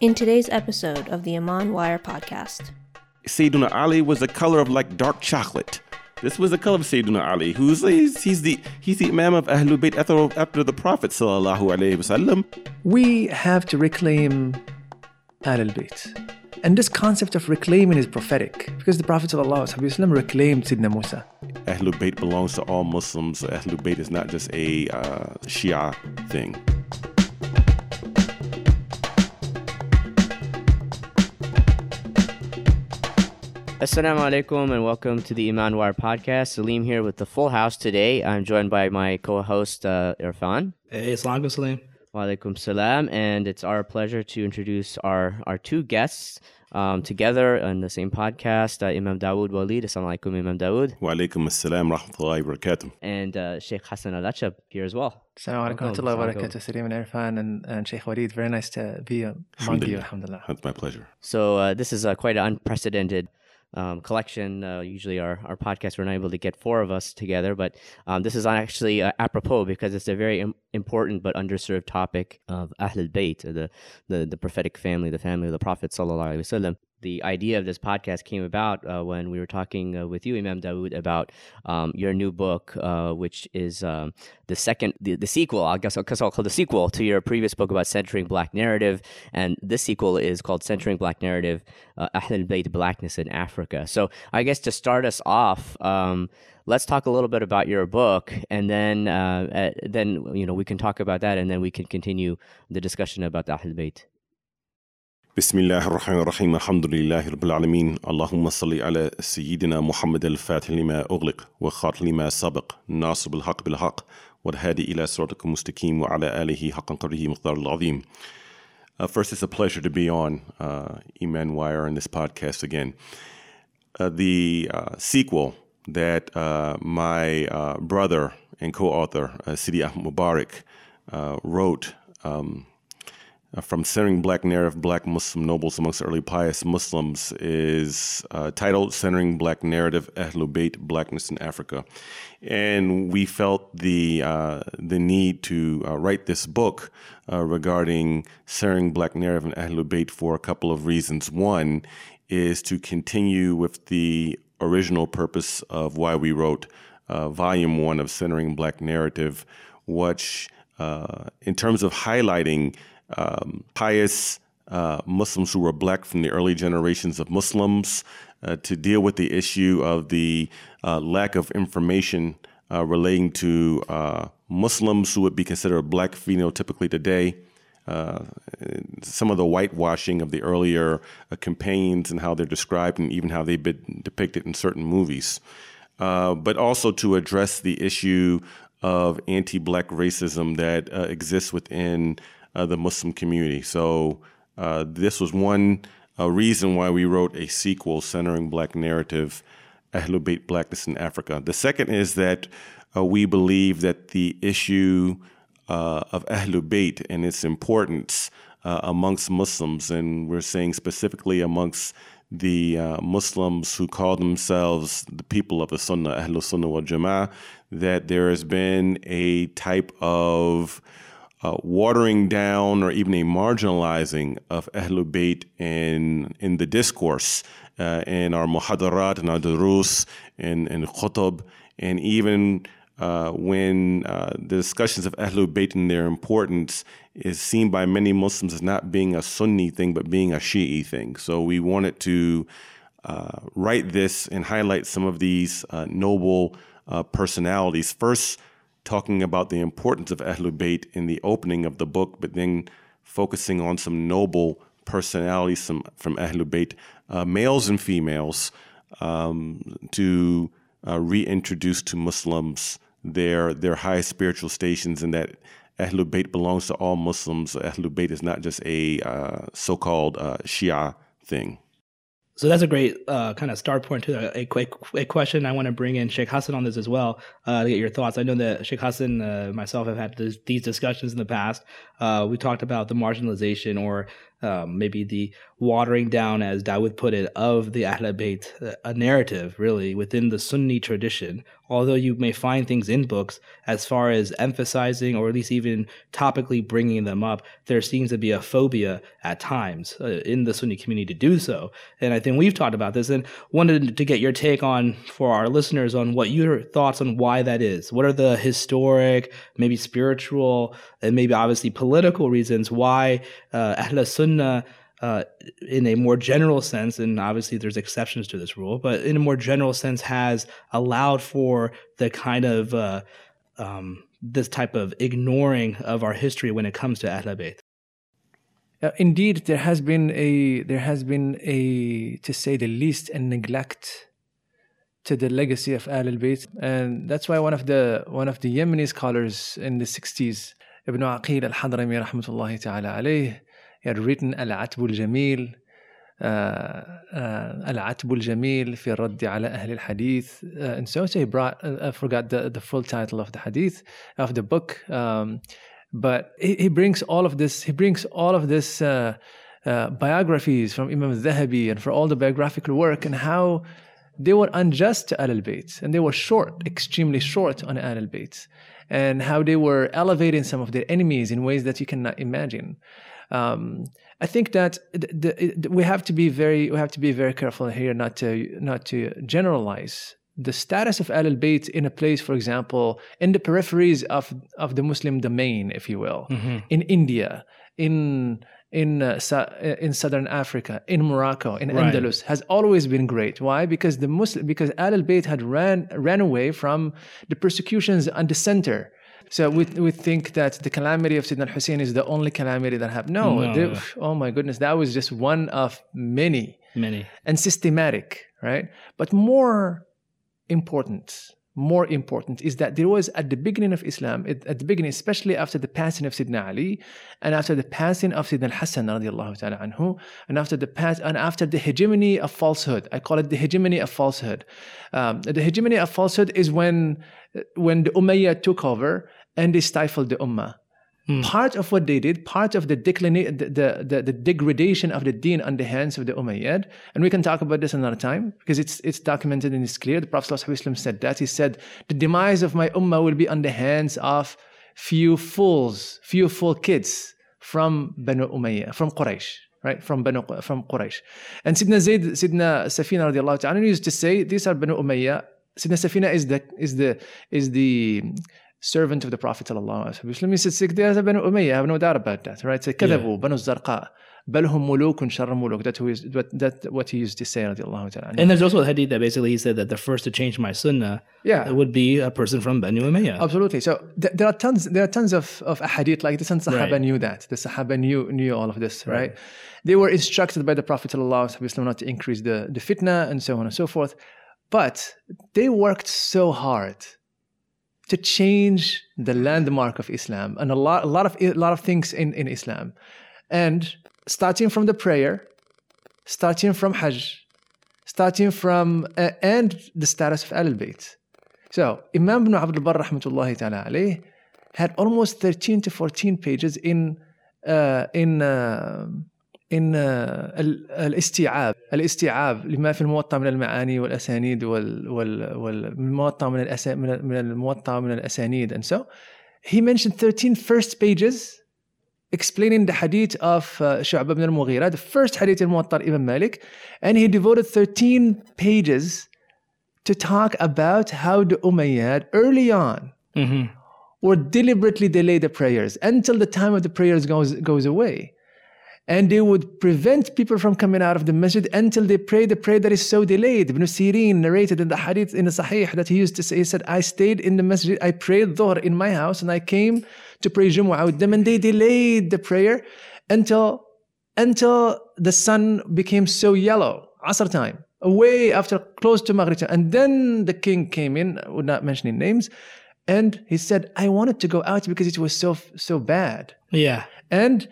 In today's episode of the Iman Wire podcast, Sayyidina Ali was the color of like dark chocolate. This was the color of Sayyidina Ali, who's he's, he's the he's the Imam of Ahlul Bayt after, after the Prophet sallallahu alaihi wasallam. We have to reclaim Ahlul Bayt. And this concept of reclaiming is prophetic because the Prophet ﷺ reclaimed Sidna Musa. Ahlul Bayt belongs to all Muslims. Ahlul Bayt is not just a uh, Shia thing. Assalamu alaikum and welcome to the Iman Wire podcast. Salim here with the full house today. I'm joined by my co-host uh, Irfan. Hey, Assalamu Salim. Wa alaikum salam. And it's our pleasure to introduce our, our two guests um, together on the same podcast, uh, Imam Dawood Walid. Assalamu alaikum, Imam Dawood. Wa alaikum assalam rahmatullahi wa barakatuh. And uh, Sheikh Hassan Al-Achab here as well. Assalamu alaikum Welcome. wa barakatuh, Salim and Irfan and, and Sheikh Walid. Very nice to be among you, Alhamdulillah. alhamdulillah. That's my pleasure. So uh, this is uh, quite an unprecedented um, collection. Uh, usually, our, our podcast we're not able to get four of us together, but um, this is actually uh, apropos because it's a very Im- important but underserved topic of Ahlul Bayt, the, the the prophetic family, the family of the Prophet sallallahu alaihi wasallam. The idea of this podcast came about uh, when we were talking uh, with you, Imam Dawood, about um, your new book, uh, which is um, the second, the, the sequel. I guess, I guess I'll call the sequel to your previous book about centering Black narrative, and this sequel is called Centering Black Narrative: uh, Ahlul Bayt Blackness in Africa. So, I guess to start us off. Um, Let's talk a little bit about your book, and then, uh, uh, then you know we can talk about that, and then we can continue the discussion about the Ahlul Bayt. بسم الله الرحمن الرحيم الحمد لله رب العالمين اللهم صل على سيدنا محمد الفاتح لما أغلق وخاتم لما سبق ناصر بالحق بالحق والهادي إلى صراطك المستقيم وعلى آله حق قدره مقدار العظيم uh, First, it's a pleasure to be on uh, Eman Wire and this podcast again. Uh, the uh, sequel that uh, my uh, brother and co-author uh, Sidi Ahmed Mubarak uh, wrote um, uh, from Centering Black Narrative, Black Muslim Nobles Amongst Early Pious Muslims is uh, titled Centering Black Narrative, Ahlul Bayt, Blackness in Africa. And we felt the, uh, the need to uh, write this book uh, regarding centering Black Narrative and Ahlul Bayt for a couple of reasons. One is to continue with the original purpose of why we wrote uh, Volume 1 of Centering Black Narrative, which, uh, in terms of highlighting um, pious uh, Muslims who were black from the early generations of Muslims, uh, to deal with the issue of the uh, lack of information uh, relating to uh, Muslims who would be considered black phenotypically today. Uh, some of the whitewashing of the earlier uh, campaigns and how they're described and even how they've been depicted in certain movies. Uh, but also to address the issue of anti black racism that exists within uh, the Muslim community. So, uh, this was one uh, reason why we wrote a sequel centering black narrative, Ahlul Bayt Blackness in Africa. The second is that uh, we believe that the issue uh, of Ahlul Bayt and its importance amongst Muslims, and we're saying specifically amongst the uh, Muslims who call themselves the people of the Sunnah, Ahlul Sunnah wal Jama'ah, that there has been a type of uh, watering down or even a marginalizing of Ahlul Bayt in, in the discourse, uh, in our muhadarat and our durus and, khutub, and even uh, when uh, the discussions of Ahlul Bayt and their importance is seen by many Muslims as not being a Sunni thing, but being a Shi'i thing. So we wanted to uh, write this and highlight some of these uh, noble personalities. First, talking about the importance of Ahlul Bayt in the opening of the book, but then focusing on some noble personalities from, from Ahlul Bayt, uh, males and females, um, to uh, reintroduce to Muslims their their high spiritual stations and that Ahlul Bayt belongs to all Muslims. Ahlul Bayt is not just a uh, so-called uh, Shia thing. So that's a great uh, kind of start point to a, quick question. I want to bring in Sheikh Hassan on this as well uh, to get your thoughts. I know that Sheikh Hassan, uh, myself, have had this, these discussions in the past. Uh, we talked about the marginalization or um, maybe the watering down, as Dawood put it, of the Ahlul Bayt, uh, a narrative really within the Sunni tradition, although you may find things in books as far as emphasizing or at least even topically bringing them up, there seems to be a phobia at times uh, in the Sunni community to do so. And I think we've talked about this and wanted to get your take on for our listeners on what your thoughts on why that is. What are the historic, maybe spiritual, and maybe obviously political reasons why uh, Ahl Sunnah uh, in a more general sense, and obviously there's exceptions to this rule, but in a more general sense, has allowed for the kind of uh, um, this type of ignoring of our history when it comes to Ahl Bayt. Uh, indeed, there has been a there has been a to say the least a neglect to the legacy of Ahl Bayt, and that's why one of the one of the Yemeni scholars in the 60s, Ibn Aqil al-Hadrami rahmatullahi ta'ala alayh, he had written العتب الجميل العتب الجميل في الرد على أهل الحديث and so, so he brought I forgot the, the full title of the hadith of the book um, but he, he, brings all of this he brings all of this uh, uh, biographies from Imam al-Dhahabi and for all the biographical work and how they were unjust to Al Bayt and they were short, extremely short on Al Bayt, and how they were elevating some of their enemies in ways that you cannot imagine. Um, I think that the, the, we have to be very we have to be very careful here not to not to generalize the status of Al Bayt in a place, for example, in the peripheries of of the Muslim domain, if you will, mm-hmm. in India, in in uh, in southern Africa, in Morocco, in right. Andalus has always been great. Why? Because the Muslim because Al Bayt had ran ran away from the persecutions on the center so we, we think that the calamity of Sayyidina Hussein is the only calamity that happened. No, no. oh my goodness, that was just one of many. Many. And systematic, right? But more important, more important is that there was at the beginning of Islam, at the beginning, especially after the passing of Sayyidina Ali, and after the passing of Sayyidina Hassan radiallahu ta'ala anhu, and after the pass and after the hegemony of falsehood. I call it the hegemony of falsehood. Um, the hegemony of falsehood is when when the Umayyad took over and they stifled the ummah. Mm. Part of what they did, part of the, declina- the, the, the, degradation of the deen on the hands of the Umayyad, and we can talk about this another time because it's, it's documented and it's clear. The Prophet ﷺ said that. He said, The demise of my ummah will be on the hands of few fools, few fool kids from Banu Umayyah, from Quraysh right from Banu from Quraysh. And Sidna Zayd, Sidna Safina radiallahu ta'ala used to say these are Banu Umayyah. Sidna Safina is the is the is the servant of the Prophet sallallahu Let me say there's a Banu Umayyah, I have no doubt about that, right? Say كذبوا بنو الزرقاء بل هم ملوك شر ملوك. That is that what he used to say رضي الله تعالى And there's also a hadith that basically he said that the first to change my sunnah yeah. would be a person from Banu Umayyah. Absolutely. So th- there are tons there are tons of, of hadith like this and Sahaba right. knew that. The Sahaba knew knew all of this, right? right? They were instructed by the Prophet sallallahu not to increase the, the fitna and so on and so forth. But they worked so hard to change the landmark of Islam and a lot, a lot of a lot of things in, in Islam. And starting from the prayer, starting from Hajj, starting from uh, and the status of Al Bayt. So Imam ibn Abdul Barr rahmatullahi ta'ala alayh, had almost 13 to 14 pages in uh, in uh, إن الاستيعاب الاستيعاب لما في الموطأ من المعاني والأسانيد وال وال والموطأ من الأسا من الموطأ من الأسانيد and so he mentioned 13 first pages explaining the hadith of uh, Shu'bah ibn al-Mughira the first hadith in Muwatta Ibn Malik and he devoted 13 pages to talk about how the Umayyad early on mm-hmm. would deliberately delay the prayers until the time of the prayers goes goes away and they would prevent people from coming out of the masjid until they pray the prayer that is so delayed. Ibn Sirin narrated in the hadith in the Sahih that he used to say, he said, I stayed in the masjid, I prayed Dhuhr in my house, and I came to pray Jumu'ah with them, and they delayed the prayer until until the sun became so yellow, Asr time, away after close to Maghrib. And then the king came in, would not mentioning names, and he said, I wanted to go out because it was so so bad. Yeah. And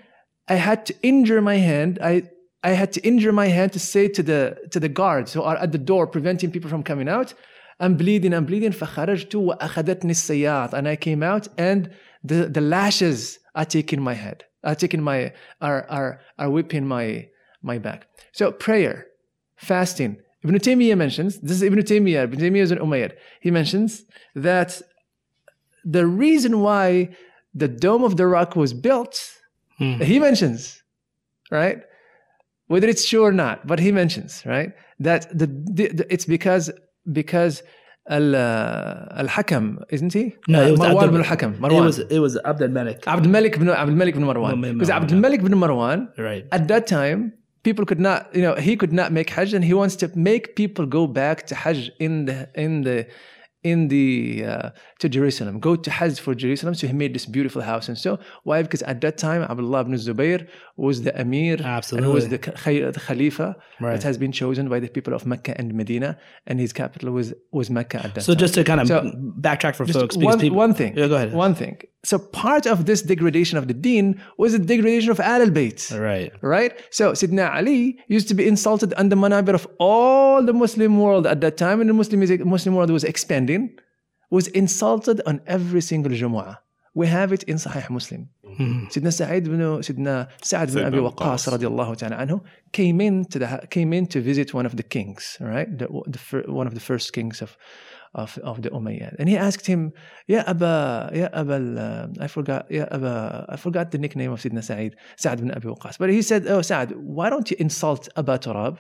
I had to injure my hand. I I had to injure my hand to say to the to the guards who are at the door preventing people from coming out, I'm bleeding, I'm bleeding. فخرجت وأخذتني السياط and I came out and the, the lashes are taking my head, are taking my are are are whipping my my back. So prayer, fasting, Ibn Taymiyyah mentions, this is Ibn Taymiyyah, Ibn Taymiyyah is an Umayyad. He mentions that the reason why the Dome of the Rock was built, Hmm. he mentions, right? Whether it's true or not, but he mentions, right? That the, the, the- it's because because al uh, al Hakam, isn't he? No, it was Marwan Abd- bin al Hakam. It Marwan. was it was Abd al Malik. Abdul Malik bin Abdul Malik bin Marwan. Because Marwan, Abdul Malik bin Marwan Right. at that time people could not you know he could not make hajj and he wants to make people go back to hajj in the in the in the uh, to jerusalem go to hajj for jerusalem so he made this beautiful house and so why because at that time abdullah ibn zubayr was the emir and Absolutely. was the, the khalifa Right. that has been chosen by the people of mecca and medina and his capital was was mecca at that So time just to kind of So, backtrack for folks, one, people, one thing. Yeah, go ahead. One thing. So part of this degradation of the deen was the degradation of Al Bayt. Right. Right? So Sidna Ali used to be insulted on the manabir of all the Muslim world at that time, and the Muslim, Muslim world was expanding, was insulted on every single Jumu'ah. We have it in Sahih Muslim. Sidna Sa'id bin Sidna Sa'ad bin Sa'id Abi Waqqas radiallahu ta'ala anhu came in to the came in to visit one of the kings, right? The, the one of the first kings of of, of the Umayyad. And he asked him, Ya Aba, Ya Aba, uh, I forgot, Ya Aba, I forgot the nickname of Sidna Sa'id, Sa'ad bin Abi Waqqas. But he said, Oh, Sa'ad, why don't you insult Aba Turab?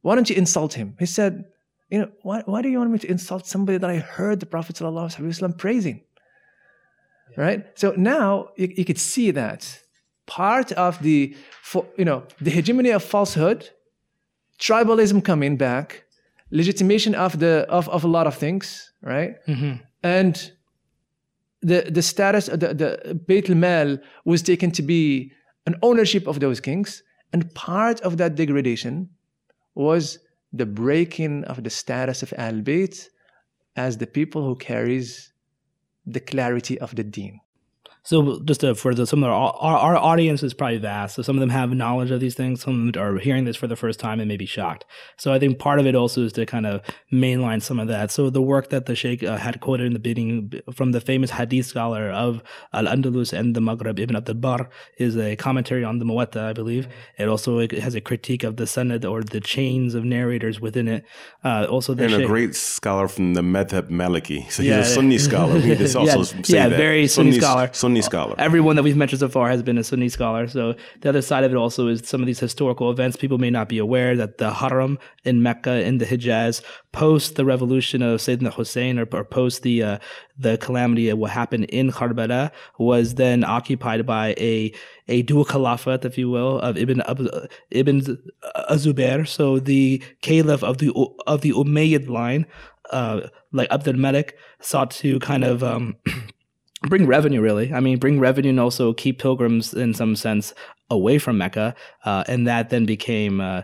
Why don't you insult him? He said, You know, why, why do you want me to insult somebody that I heard the Prophet ﷺ praising? Right? So now you, you could see that part of the, you know, the hegemony of falsehood, tribalism coming back, legitimation of the of, of a lot of things, right? Mm-hmm. And the the status of the the Beit al-Mal was taken to be an ownership of those kings, and part of that degradation was the breaking of the status of Al Bayt as the people who carries the clarity of the deen. So just to, for the, some of our, our our audience is probably vast. So some of them have knowledge of these things. Some of them are hearing this for the first time and may be shocked. So I think part of it also is to kind of mainline some of that. So the work that the Sheikh uh, had quoted in the beginning from the famous Hadith scholar of Al Andalus and the Maghreb, Ibn Abd al-Bar, is a commentary on the Muwatta, I believe. It also has a critique of the Sanad or the chains of narrators within it. Uh, also, the And a great scholar from the Madhab Maliki. So he's Yeah. a Sunni scholar. We also Yeah, say yeah, that. very Sunni Sunni- scholar. Sunni scholar. Everyone that we've mentioned so far has been a Sunni scholar. So the other side of it also is some of these historical events. People may not be aware that the Haram in Mecca in the Hijaz, post the revolution of Sayyidina Hussein or, or post the uh, the calamity of what happened in Karbala, was then occupied by a a dual caliphate, if you will, of Ibn Ab- Ibn Azubair. So the caliph of the of the Umayyad line, uh, like Abdul Malik, sought to kind of um, bring revenue really. I mean bring revenue and also keep pilgrims in some sense away from mecca uh, and that then became uh,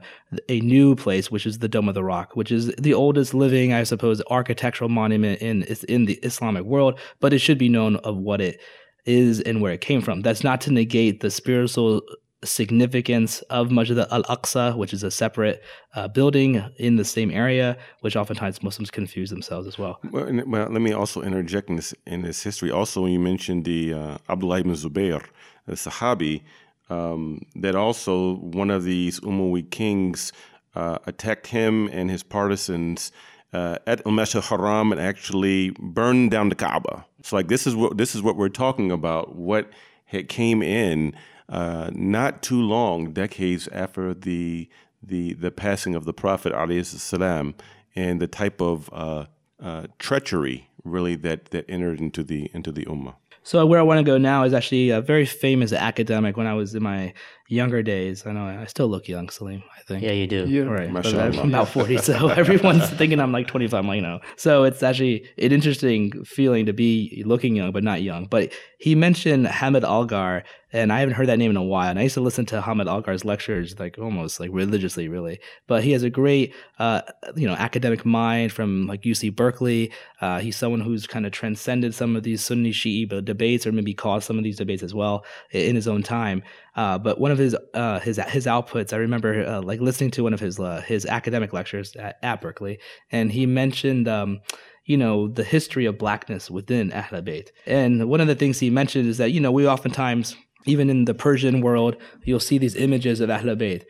a new place which is the dome of the rock which is the oldest living i suppose architectural monument in in the islamic world but it should be known of what it is and where it came from. That's not to negate the spiritual significance of Masjid al-Aqsa, which is a separate uh, building in the same area, which oftentimes Muslims confuse themselves as well. Well, and- well, let me also interject in this in this history. Also, when you mentioned the uh, Abdullah ibn Zubair, the Sahabi, um, that also one of these Umayyad kings uh, attacked him and his partisans uh, at Al Masjid Haram and actually burned down the Kaaba. So, like this is what this is what we're talking about. What had came in uh, not too long, decades after the the the passing of the Prophet salam, and the type of uh, uh, treachery really that that entered into the into the ummah. So where I want to go now is actually a very famous academic when I was in my younger days. I know I still look young, Salim. I think. Yeah, you do. You're- Right. But I'm about 40, so everyone's thinking I'm like 25, I'm like, you know. So it's actually an interesting feeling to be looking young, but not young. But he mentioned Hamid Algar, and I haven't heard that name in a while. And I used to listen to Hamid Algar's lectures, like almost like religiously, really. But he has a great, uh, you know, academic mind from like UC Berkeley. Uh, he's someone who's kind of transcended some of these Sunni Shi'i debates, or maybe caused some of these debates as well in his own time. Uh, but one of his uh, his his outputs, I remember uh, like listening to one of his uh, his academic lectures at, at Berkeley, and he mentioned. Um, you know the history of blackness within Ahl Bayt, and one of the things he mentioned is that you know we oftentimes, even in the Persian world, you'll see these images of Ahl Bayt,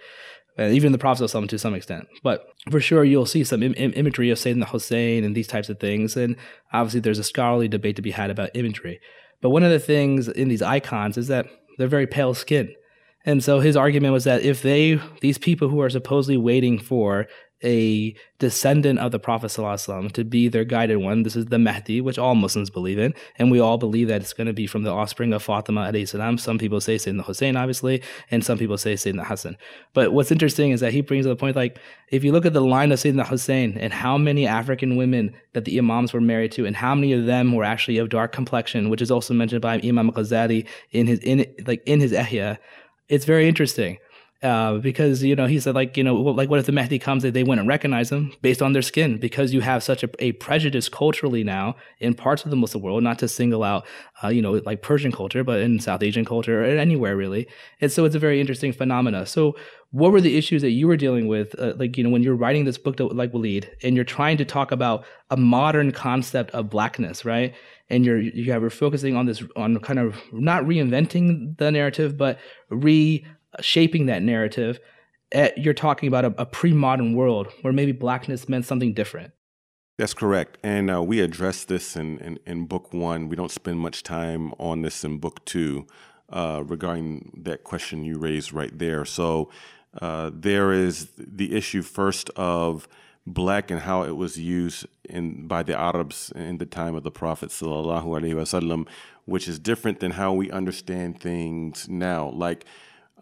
even the Prophet to some extent. But for sure, you'll see some Im- imagery of Sayyidina Hussein and these types of things. And obviously, there's a scholarly debate to be had about imagery. But one of the things in these icons is that they're very pale skinned. And so his argument was that if they, these people who are supposedly waiting for a descendant of the Prophet ﷺ to be their guided one. This is the Mahdi, which all Muslims believe in. And we all believe that it's going to be from the offspring of Fatima salam. Some people say Sayyidina Hussein, obviously, and some people say Sayyidina Hassan. But what's interesting is that he brings up the point like, if you look at the line of Sayyidina Hussein and how many African women that the Imams were married to, and how many of them were actually of dark complexion, which is also mentioned by Imam Ghazali in his in like in his Ihya, it's very interesting uh, because you know he said like you know like what if the Mahdi comes that they wouldn't recognize him based on their skin? Because you have such a, a prejudice culturally now in parts of the Muslim world not to single out uh, you know like Persian culture but in South Asian culture or anywhere really. And so it's a very interesting phenomena. So what were the issues that you were dealing with uh, like you know when you're writing this book to, like Walid and you're trying to talk about a modern concept of blackness right? And you're you have, we're focusing on this on kind of not reinventing the narrative but re shaping that narrative, eh, you're talking about a, a pre modern world where maybe blackness meant something different. That's correct. And uh, we address this in, in, in, book one. We don't spend much time on this in book two uh, regarding that question you raised right there. So uh, there is the issue first of black and how it was used in by the Arabs in the time of the Prophet sallallahu alaihi wasallam, which is different than how we understand things now. Like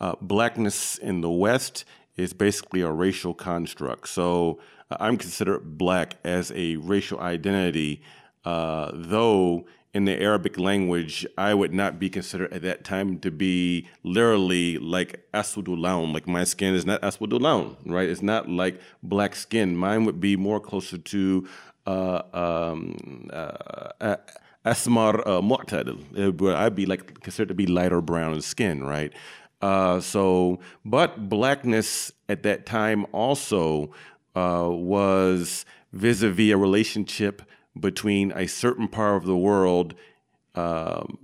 uh, blackness in the West is basically a racial construct. So uh, I'm considered black as a racial identity, uh, though in the Arabic language, I would not be considered at that time to be literally like aswadul like my skin is not aswadul right? It's not like black skin. Mine would be more closer to uh, um, uh, asmar uh, mu'tadil, I'd be like considered to be lighter brown skin, right? Uh, so, but blackness at that time also uh, was vis-a-vis a relationship between a certain part of the world um,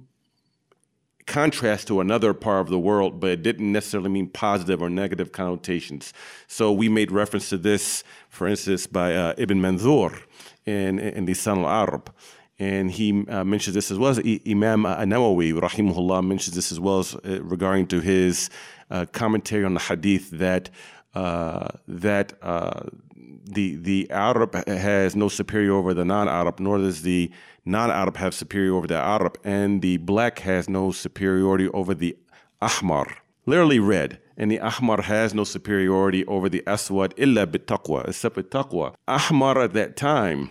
contrast to another part of the world, but it didn't necessarily mean positive or negative connotations. So we made reference to this, for instance, by uh, Ibn Manzur in, in the Lisan al-Arab and he uh, mentions this as well as Imam Nawawi, rahimahullah, mentions this as well as uh, regarding to his uh, commentary on the hadith that uh, that uh, the the Arab has no superior over the non-Arab, nor does the non-Arab have superior over the Arab, and the black has no superiority over the Ahmar, literally red. And the Ahmar has no superiority over the Aswad illa bit taqwa, except with taqwa. Ahmar at that time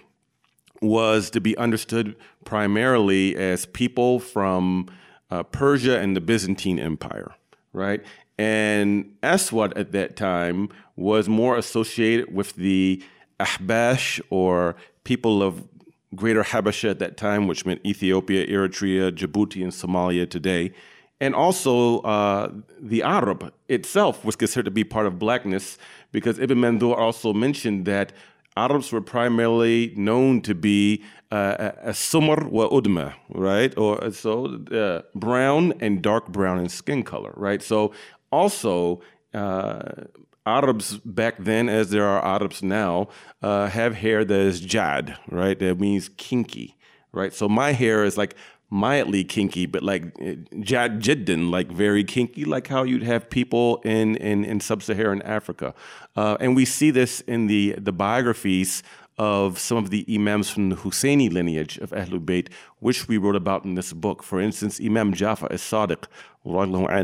was to be understood primarily as people from uh, Persia and the Byzantine Empire, right? And Aswad at that time was more associated with the Ahbash or people of Greater Habasha at that time, which meant Ethiopia, Eritrea, Djibouti, and Somalia today. And also, uh, the Arab itself was considered to be part of blackness because Ibn Manzur also mentioned that Arabs were primarily known to be uh, a sumar wa udma, right? Or so uh, brown and dark brown in skin color, right? So also uh, Arabs back then, as there are Arabs now, uh, have hair that is jad, right? That means kinky, right? So my hair is like mildly kinky, but like jad like very kinky, like how you'd have people in in, in sub-Saharan Africa, uh, and we see this in the the biographies of some of the imams from the Husseini lineage of Ahlul Bayt, which we wrote about in this book. For instance, Imam Jafar as-Sadiq,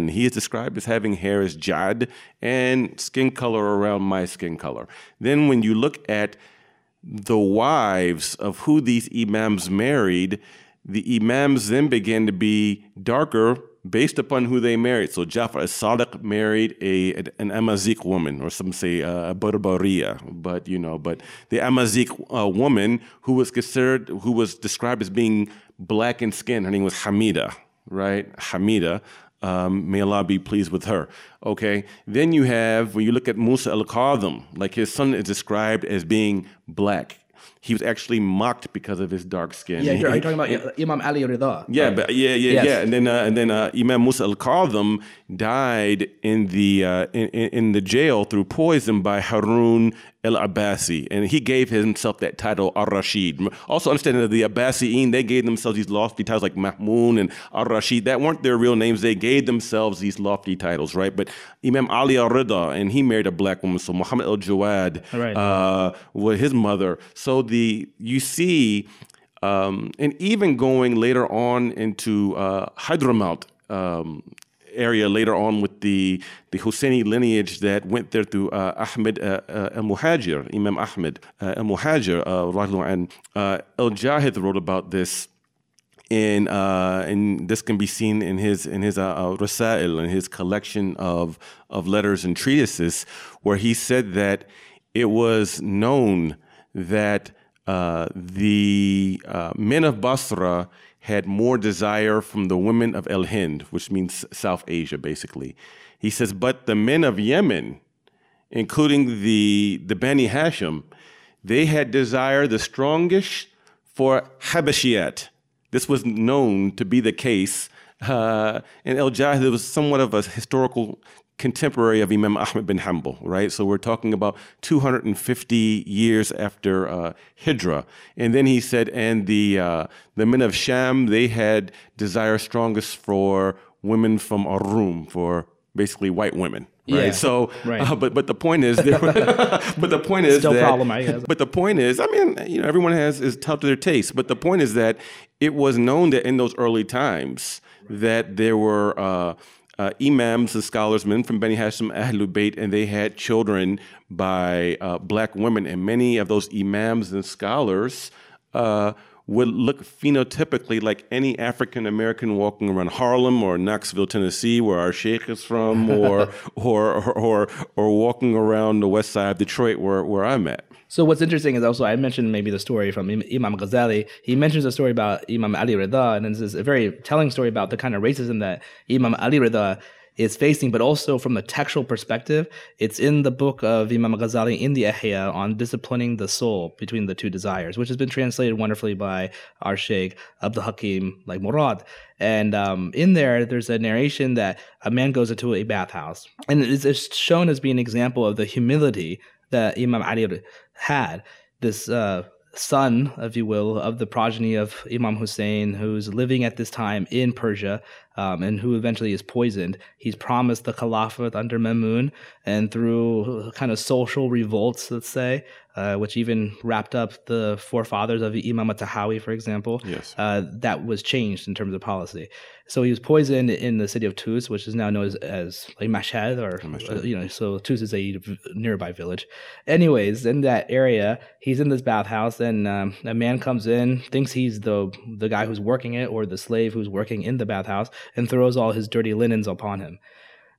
he is described as having hair as jad and skin color around my skin color. Then when you look at the wives of who these imams married, the imams then began to be darker based upon who they married. So Jafar as-Sadiq married a an Amazigh woman, or some say uh, a Barbaria, but you know, but the Amazigh uh, woman who was considered, who was described as being black in skin, her name was Hamida, right? Hamida. Um, may Allah be pleased with her. Okay. Then you have when you look at Musa al-Kadhim, like his son is described as being black He was actually mocked because of his dark skin. Yeah, are you talking about Imam Ali Rida? Yeah, right. but yeah, yeah, yes. yeah. And then uh, and then uh, Imam Musa al Kadhim died in the uh, in, in the jail through poison by Harun al Abbasi, and he gave himself that title Al Rashid. Also, understanding that the Abbasiyin they gave themselves these lofty titles like Mahmoud and Al Rashid. That weren't their real names. They gave themselves these lofty titles, right? But Imam Ali al Rida, and he married a black woman, so Muhammad al Jawad right. uh, was his mother. So the you see. Um, and even going later on into uh, Hadramaut, um, area later on with the, the Husseini lineage that went there through uh, Ahmed uh, uh, al Muhajir, Imam Ahmed uh, al Muhajir, uh, uh, Al Jahiz wrote about this. In, uh, and this can be seen in his in his uh, Rasail, in his collection of of letters and treatises, where he said that it was known that the men of Basra had more desire from the women of El Hind, which means South Asia, basically. He says, but the men of Yemen, including the, the Bani Hashim, they had desire the strongest for Habashiyat. This was known to be the case. Uh, and El Jahiz was somewhat of a historical contemporary of Imam Ahmad bin Hanbal, right? So we're talking about 250 years after uh, Hijra. And then he said, and the, uh, the men of Sham, they had desire strongest for women from Arum, for basically white women. Right. Yeah, so, right. Uh, but but the point is, were, but the point is still that, problem. I guess. But the point is, I mean, you know, everyone has is tough to their taste. But the point is that it was known that in those early times that there were uh, uh, imams and scholars, men from Bani Hashim, Ahlul Bayt, and they had children by uh, black women. And many of those imams and scholars uh, would look phenotypically like any African American walking around Harlem or Knoxville, Tennessee, where our sheikh is from, or, or, or, or, or walking around the west side of Detroit, where, where I'm at. So what's interesting is also I mentioned maybe the story from Imam Ghazali. He mentions a story about Imam Ali Rida, and this is a very telling story about the kind of racism that Imam Ali Rida is facing, but also from a textual perspective. It's in the book of Imam Ghazali in the Ihya on disciplining the soul between the two desires, which has been translated wonderfully by our Sheikh Abdul Hakim like Murad. And um, in there, there's a narration that a man goes into a bathhouse, and it's shown as being an example of the humility that Imam Ali had. This uh, son, if you will, of the progeny of Imam Hussein, who's living at this time in Persia, um, and who eventually is poisoned. He's promised the caliphate under Mamun, and through kind of social revolts, let's say, uh, which even wrapped up the forefathers of Imam Tahawi, for example, yes. Uh, that was changed in terms of policy. So he was poisoned in the city of Tus, which is now known as, as like Mashhad, or uh, you know, so Tus is a nearby village. Anyways, in that area, he's in this bathhouse, and um, a man comes in, thinks he's the the guy who's working it or the slave who's working in the bathhouse, and throws all his dirty linens upon him.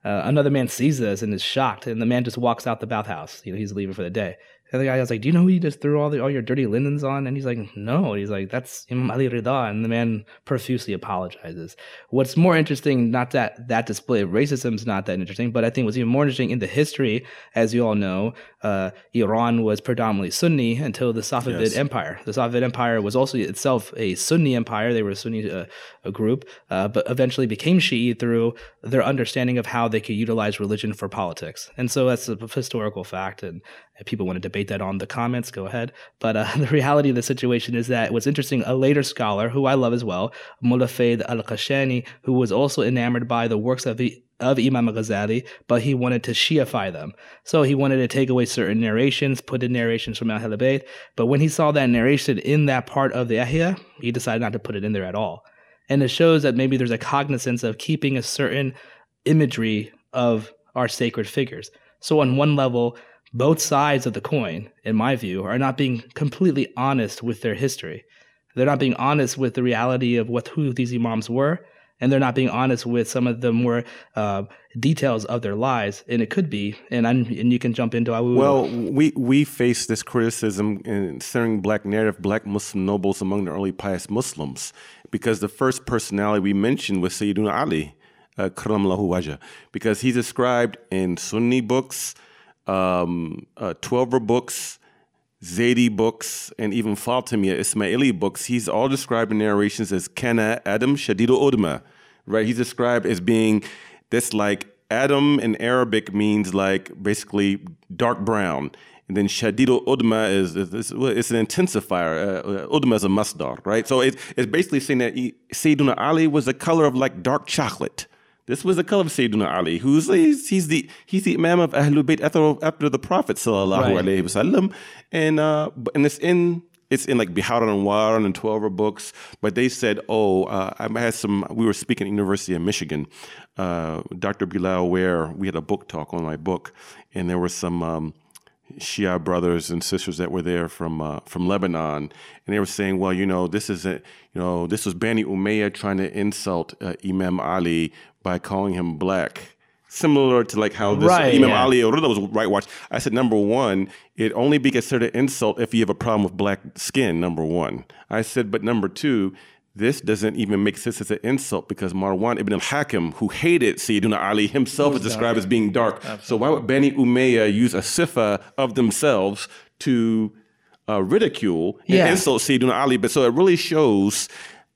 Uh, another man sees this and is shocked, and the man just walks out the bathhouse. You know, he's leaving for the day. And the guy was like, "Do you know who you just threw all the all your dirty linens on?" And he's like, "No." He's like, "That's Imam Ali Rida." And the man profusely apologizes. What's more interesting, not that that display of racism is not that interesting, but I think what's even more interesting in the history, as you all know, uh, Iran was predominantly Sunni until the Safavid yes. Empire. The Safavid Empire was also itself a Sunni empire. They were a Sunni uh, a group, uh, but eventually became Shi'i through their understanding of how they could utilize religion for politics. And so that's a historical fact, and if people want to debate that on the comments, go ahead. But uh, the reality of the situation is that what's interesting, a later scholar who I love as well, Mullah Faid al Qashani, who was also enamored by the works of the of Imam Ghazali, but he wanted to Shiify them. So he wanted to take away certain narrations, put in narrations from Al Bayt. But when he saw that narration in that part of the Ihya, he decided not to put it in there at all. And it shows that maybe there's a cognizance of keeping a certain imagery of our sacred figures. So on one level, both sides of the coin, in my view, are not being completely honest with their history. They're not being honest with the reality of what who these imams were, and they're not being honest with some of the more uh, details of their lives. And it could be, and I'm, and you can jump into. Abu. Well, we we face this criticism in centering black narrative, black Muslim nobles among the early pious Muslims, because the first personality we mentioned was Sayyidina Ali, uh, because he's described in Sunni books um, uh, 12 books, Zaidi books, and even Fatimiyya Ismaili books, he's all described in narrations as Kana Adam Shadidu Udma, right? He's described as being this like Adam in Arabic means like basically dark brown. And then Shadidu Udma is, is, is, it's an intensifier. Uh, Udma is a masdar, right? So it, it's basically saying that Sayyidina Ali was the color of like dark chocolate. This was the color of Sayyidina Ali, who's he's, he's the he's the Imam of Ahlul Bayt after, after the Prophet sallallahu right. alaihi wasallam, and uh, and it's in it's in like Bihar Anwar and Twelver books. But they said, oh, uh, I had some. We were speaking at University of Michigan. Uh, Dr. Bilal Ware, we had a book talk on my book, and there were some. Um, Shia brothers and sisters that were there from uh, from Lebanon, and they were saying, "Well, you know, this is a, you know, this was Bani Umayyah trying to insult uh, Imam Ali by calling him black." Similar to like how this right, Imam yeah. Ali was whitewashed. I said, number one, it only be considered insult if you have a problem with black skin. Number one, I said, but number two, this doesn't even make sense as an insult because Marwan ibn al-Hakim, who hated Sayyidina Ali himself, is described dark. as being dark. Absolutely. So why would Bani Umayyah use a sifa of themselves to uh, ridicule and yeah. insult Sayyidina Ali? But so it really shows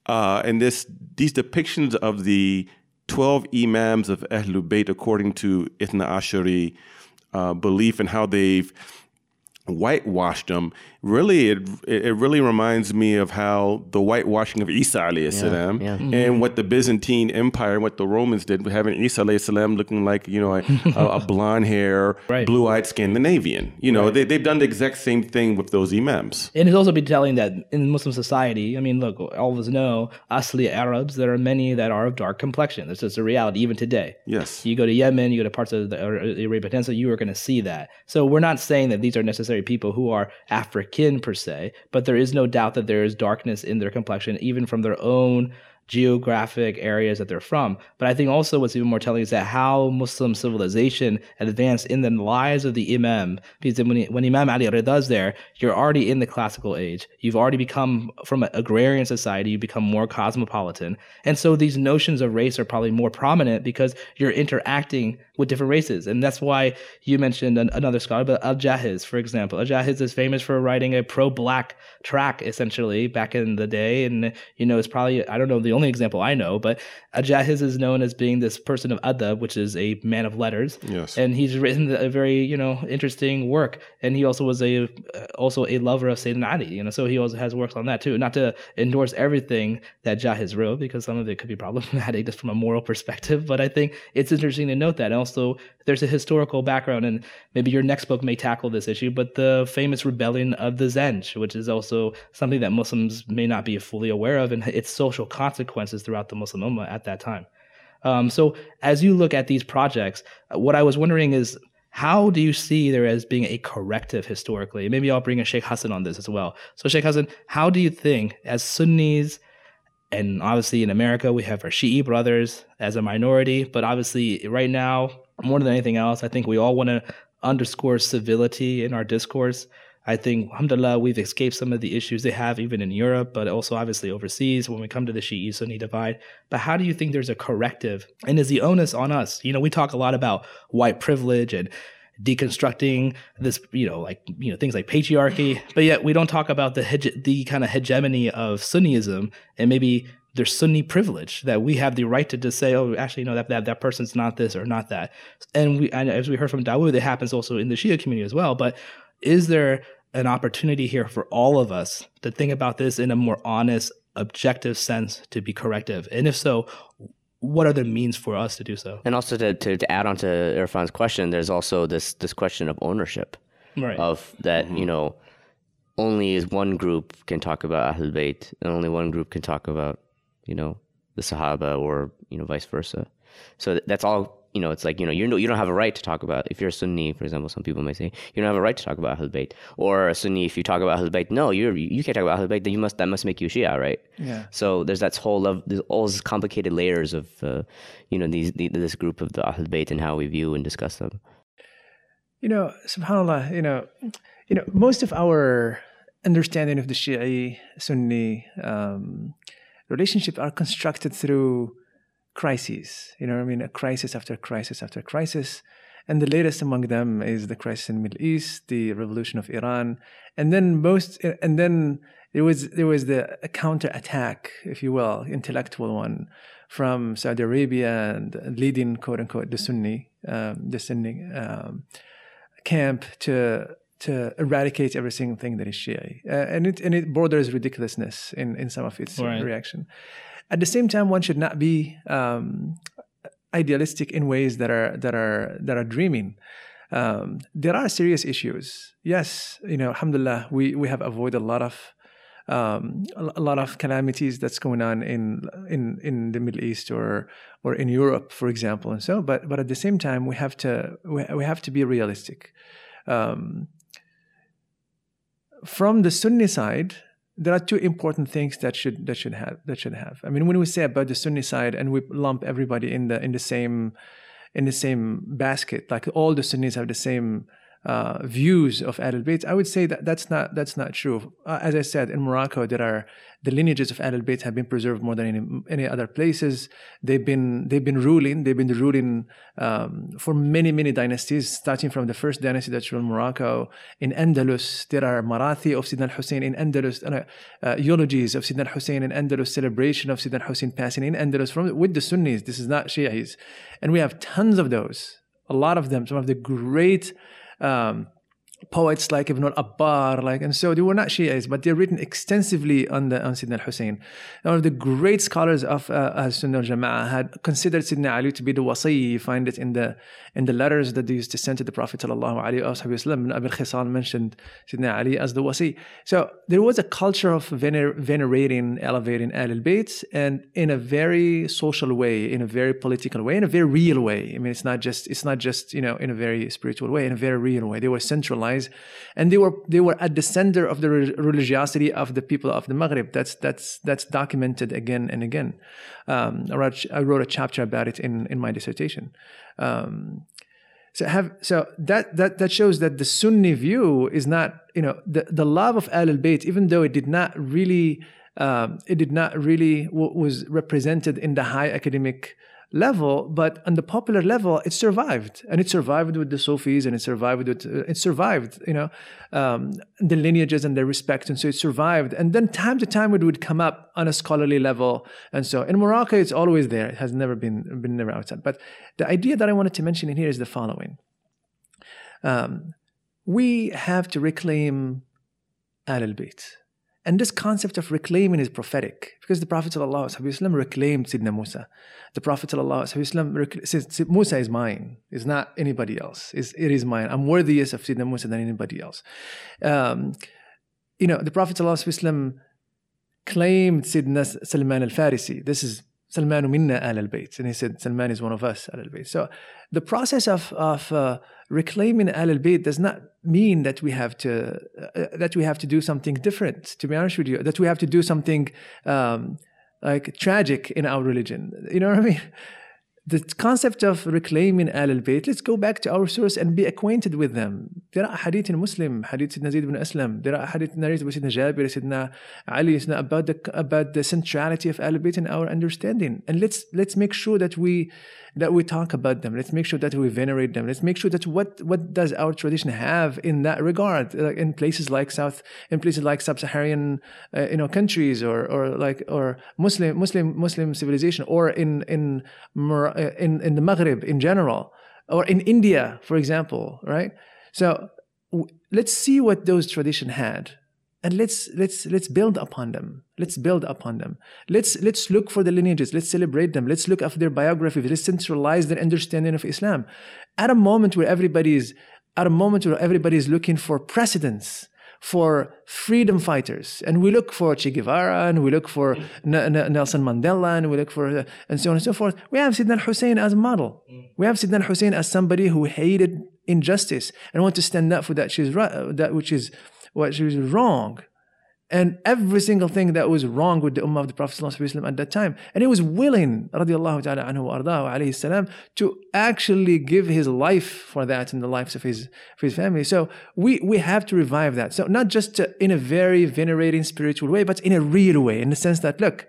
uh, in this these depictions of the 12 imams of Ahlul Bayt according to Ithna Ashari uh, belief and how they've whitewashed them really it it really reminds me of how the whitewashing of Isa alayhi salam yeah, yeah. mm-hmm. and what the Byzantine Empire and what the Romans did with having Isa alayhi salam looking like you know a, a blonde hair right. blue eyed Scandinavian you know right. they, they've done the exact same thing with those imams and it's also been telling that in Muslim society I mean look all of us know Asli Arabs there are many that are of dark complexion this is a reality even today yes you go to Yemen you go to parts of the Arabian Peninsula you are going to see that so we're not saying that these are necessary people who are African kin per se, but there is no doubt that there is darkness in their complexion, even from their own geographic areas that they're from. But I think also what's even more telling is that how Muslim civilization advanced in the lives of the Imam. Because when, he, when Imam Ali Rida's there, you're already in the classical age. You've already become, from an agrarian society, you become more cosmopolitan. And so these notions of race are probably more prominent because you're interacting with different races. And that's why you mentioned an, another scholar, but Al Jahiz, for example. Al Jahiz is famous for writing a pro black track, essentially, back in the day. And, you know, it's probably, I don't know, the only example I know, but Al Jahiz is known as being this person of adab, which is a man of letters. Yes. And he's written a very, you know, interesting work. And he also was a, uh, also a lover of Sayyidina Ali, you know, so he also has works on that too. Not to endorse everything that Jahiz wrote, because some of it could be problematic just from a moral perspective, but I think it's interesting to note that. And also, there's a historical background, and maybe your next book may tackle this issue, but the famous rebellion of the Zenj, which is also something that Muslims may not be fully aware of, and its social consequences throughout the Muslim Ummah at that time. Um, so, as you look at these projects, what I was wondering is, how do you see there as being a corrective historically? Maybe I'll bring a Sheikh Hassan on this as well. So, Sheikh Hassan, how do you think, as Sunnis, and obviously in America, we have our Shi'i brothers as a minority, but obviously right now, more than anything else, I think we all want to underscore civility in our discourse. I think, alhamdulillah, we've escaped some of the issues they have even in Europe, but also obviously overseas when we come to the Shi'i Sunni divide. But how do you think there's a corrective? And is the onus on us? You know, we talk a lot about white privilege and deconstructing this, you know, like, you know, things like patriarchy, but yet we don't talk about the, hege- the kind of hegemony of Sunniism and maybe there's Sunni privilege that we have the right to just say, oh, actually, no, that, that, that person's not this or not that. And we, and as we heard from Dawood, it happens also in the Shia community as well. But is there an opportunity here for all of us to think about this in a more honest, objective sense to be corrective? And if so, what are the means for us to do so? And also to, to, to add on to Irfan's question, there's also this this question of ownership. Right. Of that, mm-hmm. you know, only is one group can talk about Ahlul Bayt and only one group can talk about you know, the Sahaba or, you know, vice versa. So that's all, you know, it's like, you know, you you don't have a right to talk about, if you're a Sunni, for example, some people may say, you don't have a right to talk about Ahlul Bayt. Or a Sunni, if you talk about Ahlul Bayt, no, you're, you can't talk about Ahlul Bayt, then you must, that must make you Shia, right? Yeah. So there's that whole, love, there's all these complicated layers of, uh, you know, these, the, this group of the Ahlul Bayt and how we view and discuss them. You know, subhanAllah, you know, you know, most of our understanding of the Shia Sunni um, relationships are constructed through crises. You know, I mean, a crisis after crisis after crisis, and the latest among them is the crisis in the Middle East, the revolution of Iran, and then most, and then there was there was the counter attack, if you will, intellectual one from Saudi Arabia and leading quote unquote the Sunni, um, the Sunni um, camp to to eradicate every single thing that is Shia, uh, and it and it borders ridiculousness in in some of its right. reaction. At the same time, one should not be um, idealistic in ways that are that are that are dreaming. Um, there are serious issues. Yes, you know, alhamdulillah, we, we have avoided a lot of um, a, lot of calamities that's going on in in in the Middle East or or in Europe, for example, and so. But but at the same time, we have to we, we have to be realistic. Um, from the Sunni side, there are two important things that should that should have that should have. I mean, when we say about the Sunni side and we lump everybody in the in the same in the same basket, like all the Sunnis have the same uh, views of Ahlul Bayt, I would say that that's not that's not true. Uh, as I said, in Morocco, there are the lineages of Ahlul Bayt have been preserved more than any, any other places. They've been they've been ruling. They've been ruling um, for many many dynasties, starting from the first dynasty that ruled Morocco. In Andalus, there are Marathi of Sidna Hussein in Andalus, uh, uh, eulogies of Sidna Hussein in Andalus, celebration of Sidna Hussein passing in Andalus from with the Sunnis. This is not Shias, and we have tons of those. A lot of them. Some of the great um, poets like Ibn al-Abbar, like, and so they were not Shiites, but they're written extensively on the on Sidna al-Hussein. One of the great scholars of uh, Sunnah al-Jama'ah had considered Sidna Ali to be the wasi. You find it in the in the letters that they used to send to the Prophet sallallahu alaihi wasallam. Abu Khisal mentioned Sidna Ali as the wasi. So there was a culture of vener- venerating, elevating al-Bayt, and in a very social way, in a very political way, in a very real way. I mean, it's not just it's not just you know in a very spiritual way, in a very real way. They were centralized and they were they were at the center of the religiosity of the people of the Maghreb. That's that's that's documented again and again. Um, I, wrote, I, wrote, a chapter about it in in my dissertation. Um, so have so that that that shows that the Sunni view is not you know the the love of Al Bayt, even though it did not really um, it did not really was represented in the high academic level, but on the popular level, it survived, and it survived with the Sufis, and it survived with uh, it survived, you know, um, the lineages and their respect, and so it survived. And then time to time, it would come up on a scholarly level, and so in Morocco, it's always there. It has never been been never outside. But the idea that I wanted to mention in here is the following: um, we have to reclaim Al Bayt. And this concept of reclaiming is prophetic because the Prophet ﷺ reclaimed Sidna Musa. The Prophet ﷺ says, Musa is mine, it's not anybody else. It's, it is mine. I'm worthiest of Sidna Musa than anybody else. Um, you know, the Prophet ﷺ claimed Sidna Salman al Farisi. This is Salman minna al bayt. And he said, Salman is one of us, al bayt. So the process of, of uh, reclaiming al bayt does not mean that we have to uh, that we have to do something different. To be honest with you, that we have to do something um, like tragic in our religion. You know what I mean? the concept of reclaiming Al Bayt, let's go back to our source and be acquainted with them. There are hadith in Muslim, hadith in Zayd ibn Arqam, there are hadith narrated by Sayyidina Jabir, Sayyidina Ali, about the, about the centrality of Al Bayt in our understanding. And let's, let's make sure that we that we talk about them. Let's make sure that we venerate them. Let's make sure that what what does our tradition have in that regard, like in places like South, in places like sub-Saharan, uh, you know, countries or or like or Muslim Muslim Muslim civilization, or in in uh, in in the Maghreb in general, or in India, for example, right? So let's see what those tradition had and let's let's let's build upon them. Let's build upon them. Let's let's look for the lineages. Let's celebrate them. Let's look after their biographies. Let's centralize their understanding of islam. At a moment where everybody is at a moment where everybody is looking for precedents for freedom fighters and we look for che guevara and we look for mm. N- N- nelson mandela and we look for uh, and so on and so forth we have sidna hussein as a model. Mm. We have sidna hussein as somebody who hated injustice and want to stand up for that, she's right, uh, that which is what she was wrong. And every single thing that was wrong with the Ummah of the Prophet ﷺ at that time. And he was willing, ta'ala anhu ardahu salam, to actually give his life for that in the lives of his, of his family. So we, we have to revive that. So not just in a very venerating spiritual way, but in a real way, in the sense that, look,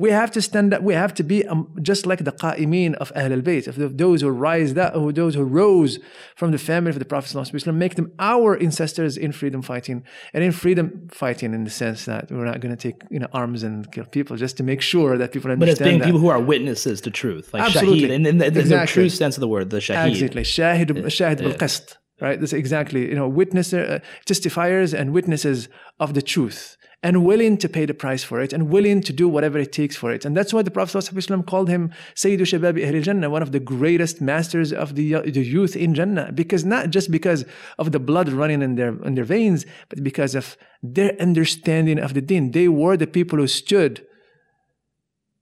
We have to stand up. We have to be um, just like the qa'imin of Ahl al-Bayt, of those who rise that, who those who rose from the family of the Prophet ﷺ, make them our ancestors in freedom fighting, and in freedom fighting in the sense that we're not going to take you know arms and kill people just to make sure that people But it's understand being that. people who are witnesses to truth, like Absolutely. shaheed, in, in, the, in the true sense of the word, the shaheed. Exactly. Shahid, shahid bil qist. Right? That's exactly, you know, witness, uh, testifiers and witnesses of the truth and willing to pay the price for it and willing to do whatever it takes for it. And that's why the Prophet ﷺ called him Sayyidu Shababi Ahl Jannah, one of the greatest masters of the, uh, the youth in Jannah. Because not just because of the blood running in their, in their veins, but because of their understanding of the deen. They were the people who stood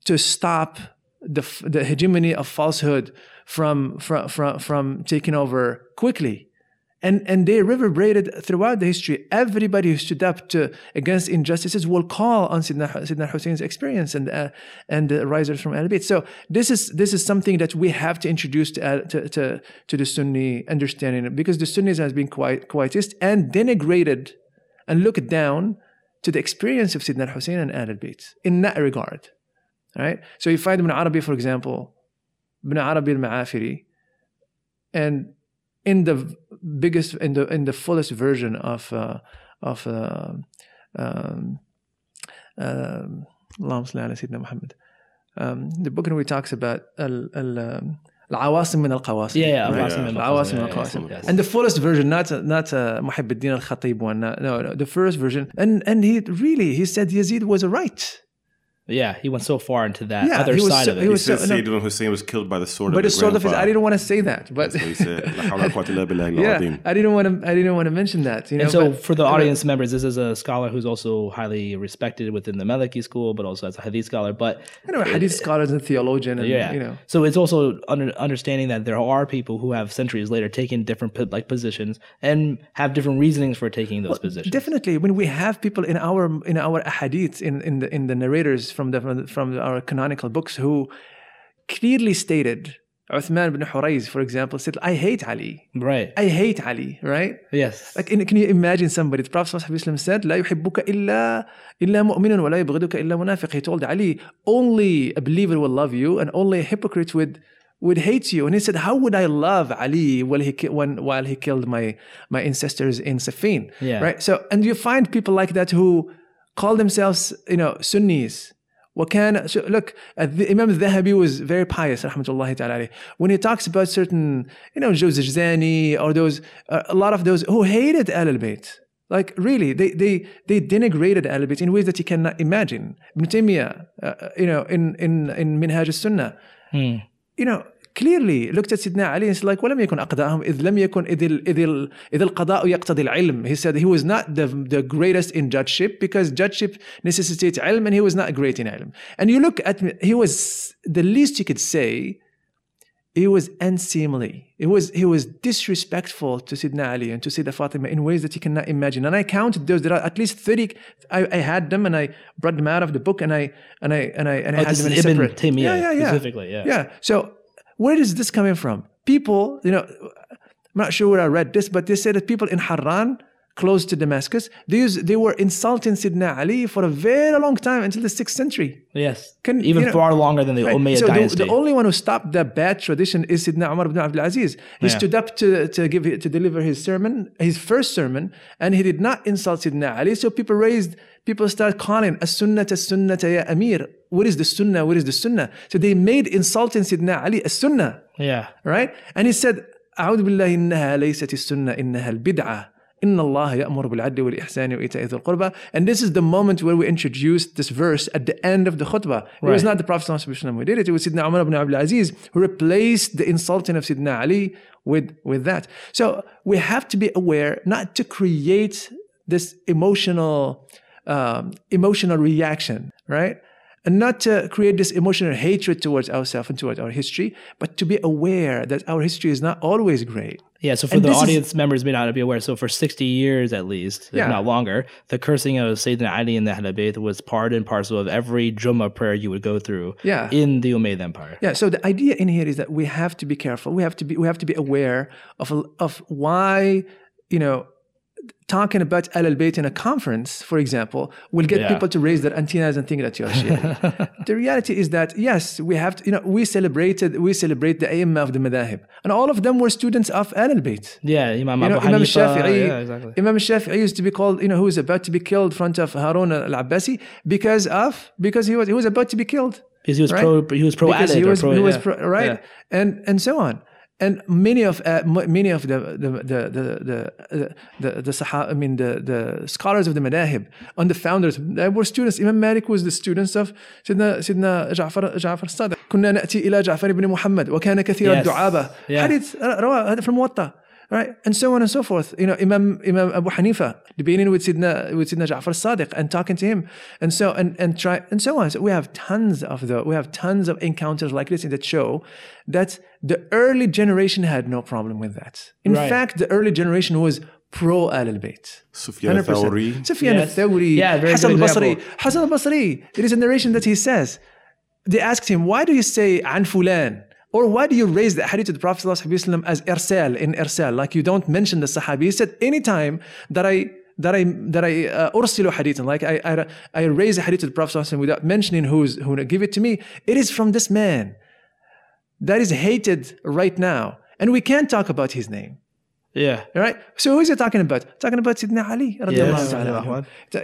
to stop the, the hegemony of falsehood from, from, from, from taking over quickly. And, and they reverberated throughout the history. Everybody who stood up to, against injustices will call on Sidna, Sidna Hussein's experience and, uh, and the risers from Al Bayt. So this is, this is something that we have to introduce to, uh, to, to, to the Sunni understanding because the Sunnis has been quite, quietist and denigrated and looked down to the experience of Sidna Hussein and Al Bayt in that regard. Right? So you find Ibn Arabi, for example, Ibn Arabi al-Ma'afiri, and in the biggest, in the in the fullest version of uh, of uh, um, um, Allahumma salli ala Sayyidina Muhammad, um, the book in which he talks about al al um, العواصم من القواصم Yeah, yeah, right? العواصم من العواصم القواصم, من yeah, القواصم yes. and the fullest version not not uh, محب الدين الخطيب one no, no the first version and and he really he said Yazid was right Yeah, he went so far into that Yeah, other side so- of he it. He was said so- no. Hussein was killed by the sword but of it's his sort of his, I didn't want to say that but he said. "La hawla wa quwwata illa billahi yeah. I didn't want to I didn't want to mention that you know and so, but- for the audience members, this is a scholar who's also highly respected within the Maliki school, but also as a Hadith scholar. But you know hadith scholars and theologian and yeah, you know so it's also under, understanding that there are people who have centuries later taken different like positions and have different reasonings for taking those positions. Definitely, when we have people in our in our ahadith in in the in the narrators from, the, from our canonical books who clearly stated Uthman ibn Hurayz, for example, said, I hate Ali. Right. I hate Ali, right? Yes. Like, can you imagine somebody? The Prophet said, لا يحبك إلا, إلا مؤمن ولا يبغضك إلا منافق. He told Ali, only a believer will love you and only a hypocrite would, would hate you. And he said, how would I love Ali while he, when, while he killed my, my ancestors in Siffin? Yeah. Right? So, and you find people like that who call themselves, you know, Sunnis وكان so look the Imam al-Dhahabi was very pious rahmatullahi ta'ala when he talks about certain you know Jawzajani or those uh, a lot of those who hated Al-Bayt like really they they they denigrated Al-Bayt in ways that you cannot imagine. Ibn Taymiyyah uh, uh, you know in in in Minhaj al-Sunnah. Hmm. you know clearly looked at Sidna Ali and said like ولم يكن أقداهم إذ لم يكن إذ ال- إذ ال- إذ القضاء يقتضي العلم. He said he was not the, the greatest in judgeship because judgeship necessitates ilm and he was not great in ilm. And you look at he was the least you could say he was unseemly. It was he was disrespectful to Sidna Ali and to Sidna Fatima in ways that you cannot imagine. And I counted those. There are at least thirty. I, I had them and I brought them out of the book and I and I and I and I Oh, had this them in is a Ibn separate. Taymiyyah yeah, yeah, yeah. specifically, yeah. yeah. So where is this coming from? People, you know, I'm not sure where I read this, but they said that people in Harran, close to Damascus, they, used, they were insulting Sidna Ali for a very long time until the sixth century. Yes. Can- Even you know- far longer than the Right. Umayyad so the, the only one who stopped that bad tradition is Sidna Umar ibn Abdul Aziz. He Yeah. stood up to, to give to deliver his sermon, his first sermon, and he did not insult Sidna Ali. So people raised, people started calling as sunnah as sunnah ya Amir. What is the sunnah? What is the sunnah? So they made insulting Sidna Ali a sunnah, yeah. right? And he said, أعوذ بالله إنها ليست السنة إنها البدعة. إن الله يأمر بالعدل والإحسان وإيتاء ذي القربى. And this is the moment where we introduced this verse at the end of the khutbah. It was Right. not the Prophet ﷺ who did it. It was Sidna Umar ibn Abdul Aziz who replaced the insulting of Sidna Ali with, with that. So we have to be aware not to create this emotional, um, emotional reaction, right? And not to create this emotional hatred towards ourselves and towards our history, but to be aware that our history is not always great. Yeah, so for And the this is- audience members may not be aware, so for 60 years at least, Yeah. if not longer, the cursing of Sayyidina Ali in the Ahl was part and parcel of every Jummah prayer you would go through Yeah. in the Umayyad Empire. Yeah. So the idea in here is that we have to be careful. We have to be we have to be aware of of why you know talking about Al Bayt in a conference, for example, will get Yeah. people to raise their antennas and think that you're Shia. the reality is that yes, we have to, you know, we celebrated, we celebrate the Aimma of the Madahib, and all of them were students of Al Bayt. Yeah, Imam You know, Abu Imam Hanifa. Shafi'i, Yeah, exactly. Imam Shafi'i used to be called, you know, who was about to be killed in front of Harun al-Abbasi because of because he was he was about to be killed Because he was right? pro, he was pro because he was pro, he was pro, right Yeah. and and so on and many of uh, m- many of the the the the the the, the, the Saha- I mean the the scholars of the madahib and the founders they were students Imam Malik was the students of سيدنا سيدنا جعفر جعفر الصادق كنا نأتي إلى جعفر بن محمد وكان كثير Yes. الدعابة Yeah. حديث رواه هذا في الموطأ right? And so on and so forth. You know, Imam Imam Abu Hanifa debating with Sidna with Sidna Ja'far Sadiq and talking to him, and so and and try and so on. So we have tons of the we have tons of encounters like this in that show that the early generation had no problem with that. In right. fact, the early generation was pro Al Bayt. Sufyan al-Thawri. Sufyan yes. al-Thawri. Yeah, very Hassan al-Basri. Hassan al-Basri. It is a narration that he says. They asked him, why do you say an fulan? Or why do you raise the hadith of the Prophet ﷺ as irsal in irsal like you don't mention the sahabi he said anytime that I that I that I uh, ursilu hadith like I, I I raise a hadith of the Prophet ﷺ without mentioning who's who give it to me it is from this man that is hated right now and we can't talk about his name Yeah. Right? So who is he talking about? Talking about Sidna Ali Yes.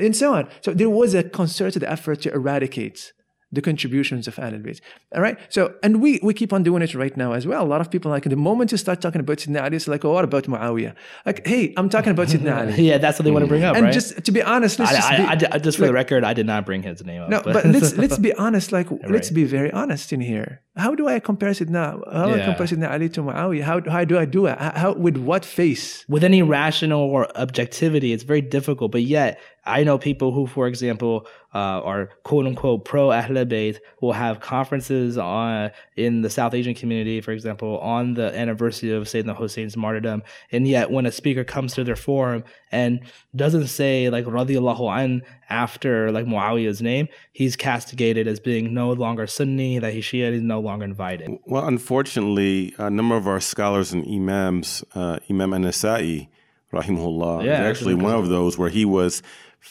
and so on. So there was a concerted effort to eradicate the contributions of Ahlul Bayt. All right? So, and we, we keep on doing it right now as well. A lot of people, like, the moment you start talking about Sidna Ali, it's like, oh, what about Muawiyah? Like, hey, I'm talking about Sidna Ali. Yeah, that's what they want to bring up, And right? just to be honest, let's I, just I, I just for the record, I did not bring his name up. no, but let's let's be honest. Like, let's be very honest in here. How do I compare Sidna? How do I compare Sidna Ali to Muawiyah? How, how do I do it? How with what face? with any rational or objectivity, it's very difficult. But yet, I know people who, for example, uh, are quote unquote pro Ahl Bayt will have conferences on in the South Asian community, for example, on the anniversary of Sayyidina Hussein's martyrdom. And yet, when a speaker comes to their forum and doesn't say like radiallahu an after like Muawiyah's name, he's castigated as being no longer Sunni, that he's Shia, he's no longer invited. Well, unfortunately, a number of our scholars and imams, uh, Imam An-Nasa'i, rahimahullah, Yeah, is actually one of those where he was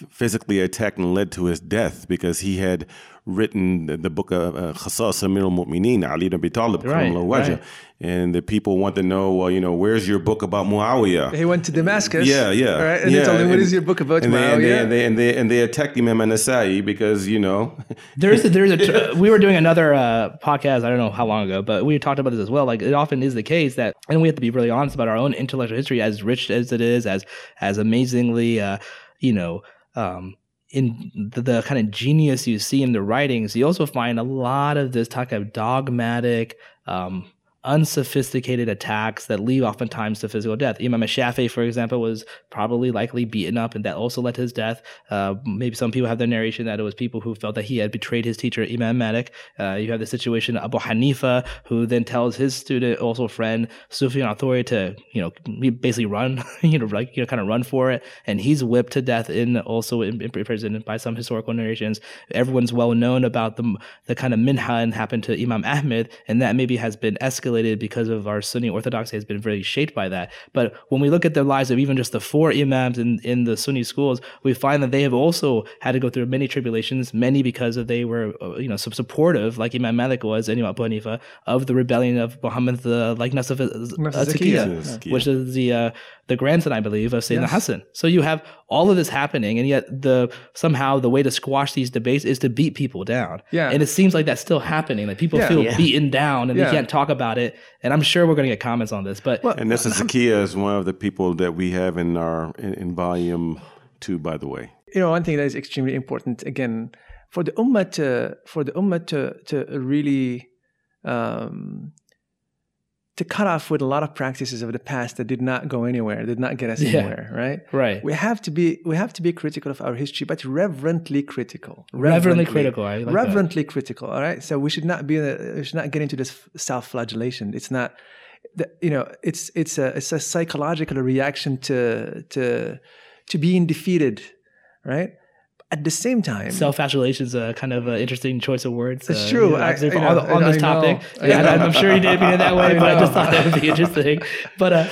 physically attacked and led to his death because he had written the, the book of uh, Khasa'is Amir al-Mu'mineen, Ali ibn Abi Talib, Right, and the people want to know, well, you know, where's your book about Muawiyah? He went to Damascus. Yeah, yeah. Right, and yeah, they told him, "What is your book about and they, and, they, Muawiyah?" and, they, and, they, and they attacked Imam An-Nasa'i because, you know, There's a, there's a we were doing another uh, podcast I don't know how long ago, but we talked about this as well. Like it often is the case that, and we have to be really honest about our own intellectual history, as rich as it is, as as amazingly, uh, you know. Um, in the, the kind of genius you see in the writings, you also find a lot of this type of dogmatic, um, unsophisticated attacks that lead oftentimes to physical death. Imam Shafi, for example, was probably likely beaten up, and that also led to his death. Uh, maybe some people have the narration that it was people who felt that he had betrayed his teacher, Imam Malik. Uh, you have the situation Abu Hanifa, who then tells his student, also friend, Sufyan al-Thawri to, you know, basically run, you know, like, you know, kind of run for it. And he's whipped to death in also in, in prison by some historical narrations. Everyone's well known about the, the kind of mihna happened to Imam Ahmed, and that maybe has been escalated because of our Sunni orthodoxy has been very shaped by that. But when we look at the lives of even just the four imams in, in the Sunni schools, we find that they have also had to go through many tribulations, many because of they were, uh, you know, supportive, like Imam Malik was, and Imam Abu Hanifa, of the rebellion of Muhammad, the like Nafs uh, Zakiyya. Zakiyya. which is the uh, the grandson, I believe, of Sayyidina Yes. Hassan. So you have all of this happening, and yet the somehow the way to squash these debates is to beat people down. Yeah. and it seems like that's still happening. Like people Yeah. feel Yeah. beaten down, and Yeah. they can't talk about it. And I'm sure we're going to get comments on this, but and this is Zakiya is one of the people that we have in our in, in volume two, by the way. you know, one thing that is extremely important again for the ummah to for the ummah to to really um, to cut off with a lot of practices of the past that did not go anywhere, did not get us Yeah. anywhere, right? right, We have to be we have to be critical of our history, but reverently critical. reverently critical. I like that. reverently critical. All right, so we should not be we should not get into this self-flagellation. It's not, you know, it's it's a it's a psychological reaction to to to being defeated, right? At the same time, self-flagellation is a kind of an interesting choice of words. It's uh, true. you know, I- I for- know, on, on this know, topic. I Yeah, know. I'm sure you didn't mean it that way, I but I just thought that would be interesting. But uh,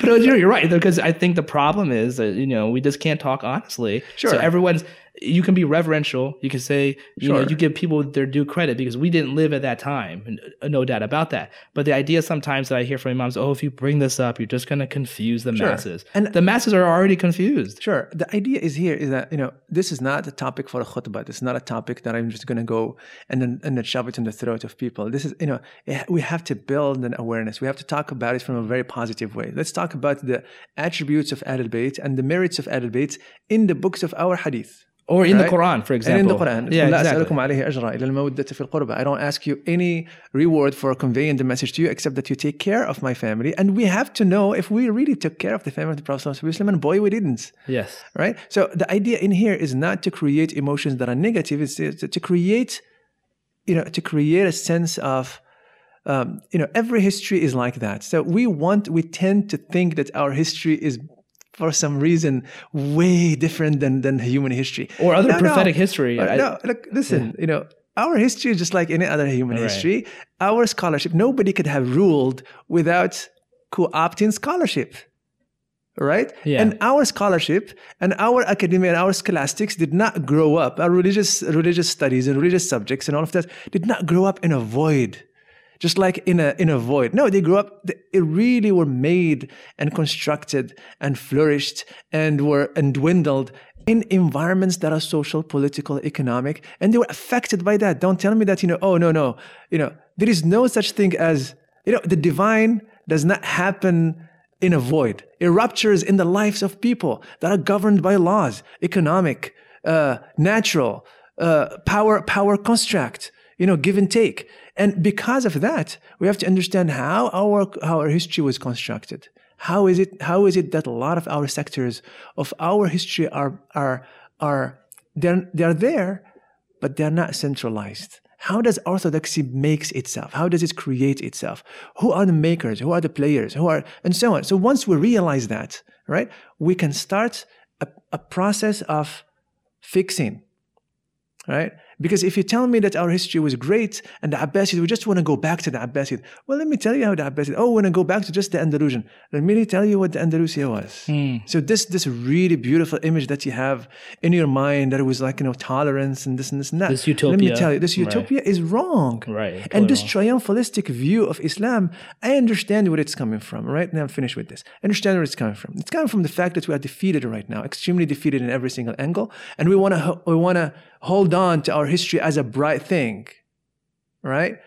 but you're, you're right because I think the problem is that you know we just can't talk honestly. Sure. So everyone's you can be reverential. You can say you know you give people their due credit because we didn't live at that time, uh, no doubt about that. But the idea sometimes that I hear from imams, oh, if you bring this up, you're just going to confuse the Sure. masses, And- the masses are already confused. Sure. The idea is here is that you know this is not a topic for a khutbah. This is not a topic that I'm just going to go and then and then shove it in the throat of people. This is you know eh, we have to build an awareness. We have to talk about it from a very positive way. Let's talk about the attributes of Ahlul Bayt and the merits of Ahlul Bayt in the books of our hadith or in right? the Quran, for example. And in the Quran, yeah, exactly. I don't ask you any reward for conveying the message to you except that you take care of my family. And we have to know if we really took care of the family of the Prophet and boy, we didn't. Yes. Right? So the idea in here is not to create emotions that are negative, it's to create, you know, to create a sense of, um, you know, every history is like that. So we want, we tend to think that our history is for some reason, way different than than human history Or other No, no. prophetic history. Uh, I- no, look, listen, you know. Our history is just like any other human Right. history. Our scholarship, nobody could have ruled without co-opting scholarship right? Yeah. And our scholarship and our academia and our scholastics did not grow up. Our religious religious studies and religious subjects and all of that did not grow up in a void, just like in a in a void. No, they grew up. They really were made and constructed and flourished and were and dwindled in environments that are social, political, economic, and they were affected by that. Don't tell me that you know. Oh no, no, you know there is no such thing as you know the divine does not happen in a void. It ruptures in the lives of people that are governed by laws, economic, uh, natural, uh, power, power construct, you know, give and take. And because of that, we have to understand how our, how our history was constructed. How is it, how is it that a lot of our sectors of our history are, are, are, they're, they're there, but they're not centralized. How does orthodoxy makes itself? How does it create itself? Who are the makers? Who are the players? Who are and so on. So once we realize that, right, we can start a, a process of fixing, right? Because if you tell me that our history was great and the Abbasids, we just want to go back to the Abbasid. Well, let me tell you how the Abbasid. Oh, we want to go back to just the Andalusian. Let me tell you what the Andalusia was. Hmm. So this this really beautiful image that you have in your mind that it was like you know tolerance and this and this and that. This utopia. Let me tell you, this Right. utopia is wrong. Right, And this triumphalistic view of Islam, I understand where it's coming from. Right now, I'm finished with this. I understand where it's coming from. It's coming from the fact that we are defeated right now, extremely defeated in every single angle, and we want to we want to hold on to our history as a bright thing, right?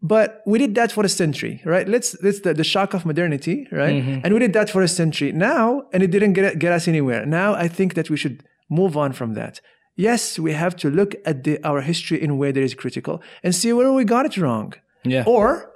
But we did that for a century, right? Let's let's the, the shock of modernity, right? Mm-hmm. And we did that for a century. Now, and it didn't get get us anywhere. Now, I think that we should move on from that. Yes, we have to look at the, our history in a way that is critical and see where we got it wrong, Yeah. or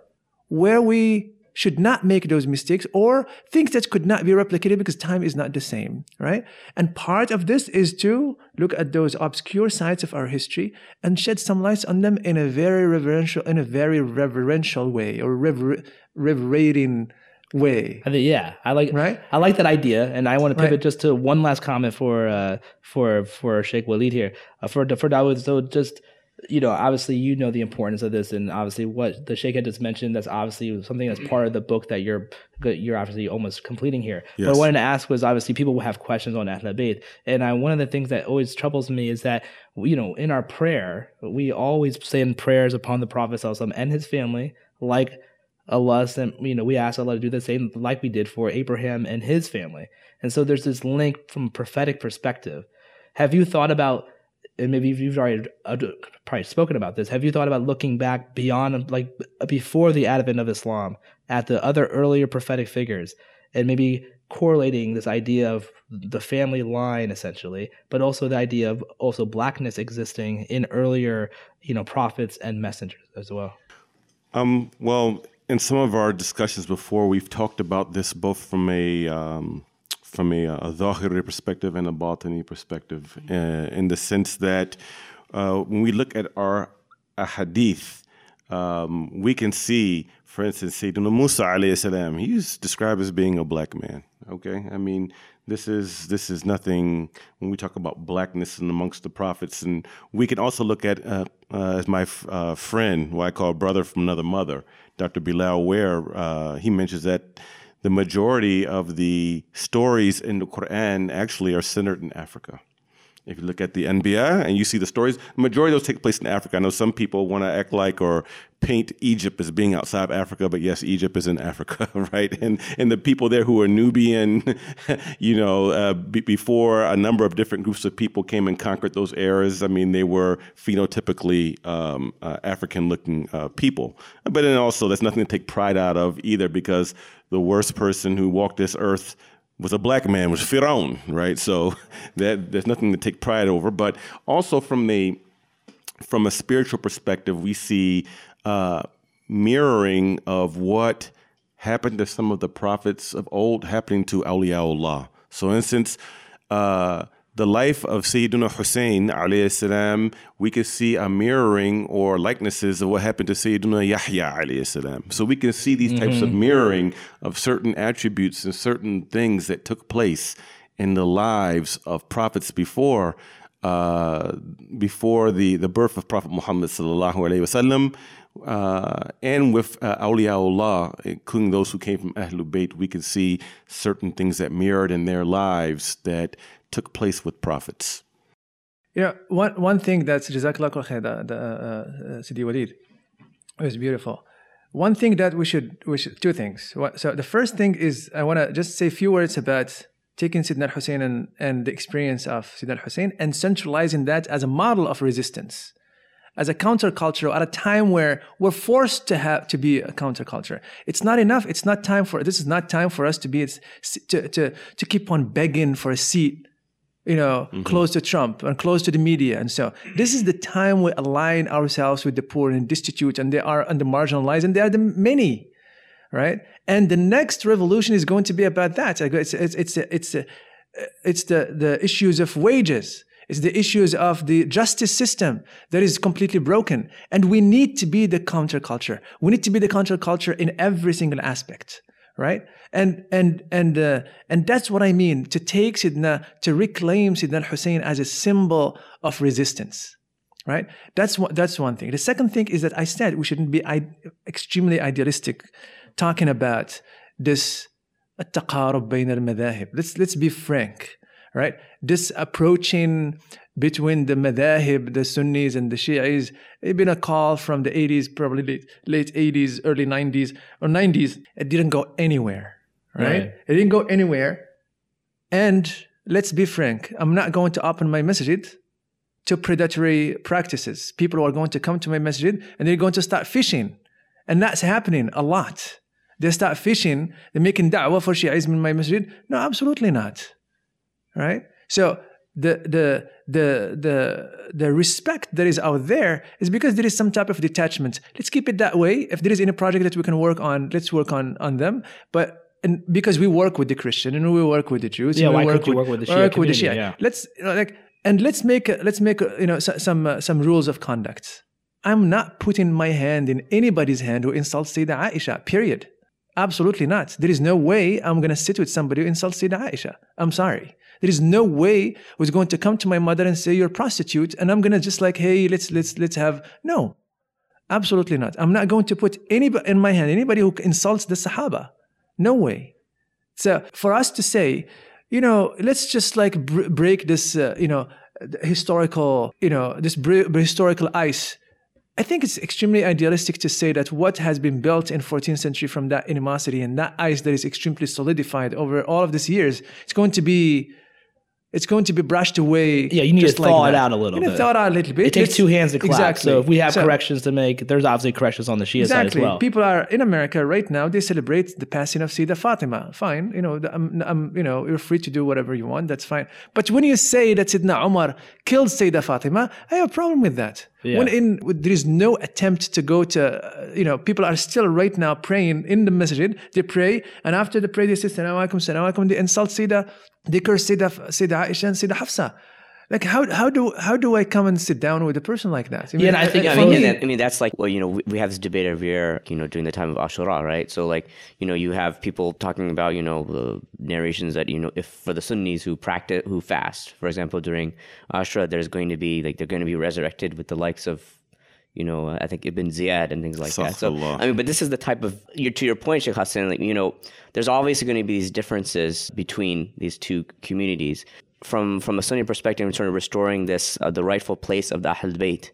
where we should not make those mistakes, or things that could not be replicated because time is not the same, right? And part of this is to look at those obscure sides of our history and shed some lights on them in a very reverential, in a very reverential way, or rever- reverencing way. I think yeah, I like Right? I like that idea, and I want to pivot Right. just to one last comment for uh, for for Sheikh Walid here uh, for for Dawood. So just you know, obviously you know the importance of this, and obviously what the Sheikh had just mentioned. That's obviously something that's part of the book that you're you're obviously almost completing here. What I wanted to ask was obviously people will have questions on Ahl Bayt, and I, one of the things that always troubles me is that you know in our prayer we always send prayers upon the Prophet Sallallahu Alaihi Wasallam and his family, like Allah sent, you know, we asked Allah to do the same like we did for Abraham and his family. And so there's this link from a prophetic perspective. Have you thought about, and maybe you've already probably spoken about this, have you thought about looking back beyond, like before the advent of Islam, at the other earlier prophetic figures and maybe correlating this idea of the family line essentially, but also the idea of also blackness existing in earlier, you know, prophets and messengers as well? Um, well, in some of our discussions before, we've talked about this both from a um, from a, a Zahiri perspective and a Batini perspective, uh, in the sense that uh, when we look at our hadith, um, we can see, for instance, Sayyidina Musa alayhi salam, he's described as being a black man. Okay, I mean, this is this is nothing when we talk about blackness and amongst the prophets, and we can also look at uh, uh, as my uh, friend, who I call brother from another mother, Dr. Bilal Ware. Uh, he mentions that the majority of the stories in the Quran actually are centered in Africa. If you look at the Anbiya and you see the stories, the majority of those take place in Africa. I know some people want to act like or paint Egypt as being outside of Africa, but yes, Egypt is in Africa, right? And and the people there who are Nubian, you know, uh, b- before a number of different groups of people came and conquered those areas. I mean, they were phenotypically um, uh, African-looking uh, people. But then also, that's nothing to take pride out of either, because the worst person who walked this earth was a black man, was Firaun, right? So that there's nothing to take pride over. But also from the from a spiritual perspective, we see uh, mirroring of what happened to some of the prophets of old happening to awliyaullah. So, in instance, uh, the life of Sayyidina Hussein alayhi salam, we can see a mirroring or likenesses of what happened to Sayyidina Yahya alayhi salam. So we can see these types mm-hmm. of mirroring of certain attributes and certain things that took place in the lives of prophets before uh, before the, the birth of Prophet Muhammad sallallahu alaihi wasallam. Uh, and with uh, awliyaullah, including those who came from Ahlul Bayt, we can see certain things that mirrored in their lives that took place with prophets. Know, one, one thing that's Jazakallah khair, the, the uh, Sidi Walid, was beautiful. One thing that we should, we should, two things. So the first thing is I want to just say a few words about taking Sidna Hussein and, and the experience of Sidna Hussein and centralizing that as a model of resistance as a counterculture at a time where we're forced to have to be a counterculture. It's not enough. It's not time for this is not time for us to be to to to keep on begging for a seat, you know, mm-hmm. close to Trump and close to the media. And so this is the time we align ourselves with the poor and destitute, and they are the marginalized, and they are the many, right? And the next revolution is going to be about that. It's it's it's it's, it's, it's the the issues of wages it's the issues of the justice system that is completely broken. And we need to be the counterculture. We need to be the counterculture in every single aspect, right? And, and, and, uh, and that's what I mean to take Sidna, to reclaim Sidna Hussein as a symbol of resistance, right? That's one, that's one thing. The second thing is that I said we shouldn't be extremely idealistic talking about this التقارب بين المذاهب. Let's, let's be frank right? This approaching between the madhahib, the Sunnis and the Shi'is, it been a call from the 80s, probably late, late 80s, early 90s, or 90s. It didn't go anywhere, right? right? It didn't go anywhere. And let's be frank, I'm not going to open my masjid to predatory practices. People are going to come to my masjid and they're going to start fishing. And that's happening a lot. They start fishing, they're making da'wah for Shi'ism in my masjid. No, absolutely not right? So the the the the the respect that is out there is because there is some type of detachment. Let's keep it that way. If there is any project that we can work on, let's work on on them. But and because we work with the Christian and we work with the Jews, yeah, and we why work, with, work with the Shia, with the Shia. Yeah. Let's you know, like and let's make let's make you know some uh, some rules of conduct. I'm not putting my hand in anybody's hand who insults Sayyidah Aisha. Period. Absolutely not. There is no way I'm going to sit with somebody who insults Sayyidah Aisha. I'm sorry. There is no way I was going to come to my mother and say you're a prostitute, and I'm gonna just like, hey, let's let's let's have no, absolutely not. I'm not going to put anybody in my hand anybody who insults the Sahaba. No way. So for us to say, you know, let's just like br- break this, uh, you know, historical, you know, this br- historical ice. I think it's extremely idealistic to say that what has been built in 14th century from that animosity and that ice that is extremely solidified over all of these years, it's going to be it's going to be brushed away. Yeah, you need to thaw like it out a little you bit. Thaw it out a little bit. It takes Let's, two hands to clap. Exactly. So if we have so, corrections to make, there's obviously corrections on the Shia exactly. side as well. People are in America right now. They celebrate the passing of Sida Fatima. Fine, you know, I'm, I'm, you know, you're free to do whatever you want. That's fine. But when you say that Sidna Umar killed Sayyidah Fatima, I have a problem with that. Yeah. When in there is no attempt to go to, uh, you know, people are still right now praying in the masjid. They pray, and after they pray, they say, "Salaam alaikum, salaam alaikum." They insult Sayyidah they curse Sayyidah, Sayyidah Aisha and Sayyidah Hafsa. like how how do how do I come and sit down with a person like that? I mean, yeah, I think uh, I, I mean, that, I mean that's like well, you know, we, we, have this debate every year, you know, during the time of Ashura, right? So like, you know, you have people talking about, you know, the narrations that you know, if for the Sunnis who practice who fast, for example, during Ashura, there's going to be like they're going to be resurrected with the likes of you know, I think Ibn Ziyad and things like that. So, I mean, but this is the type of, to your point, Sheikh Hassan, like, you know, there's obviously going to be these differences between these two communities from from a Sunni perspective in terms of restoring this uh, the rightful place of the Ahlul Bayt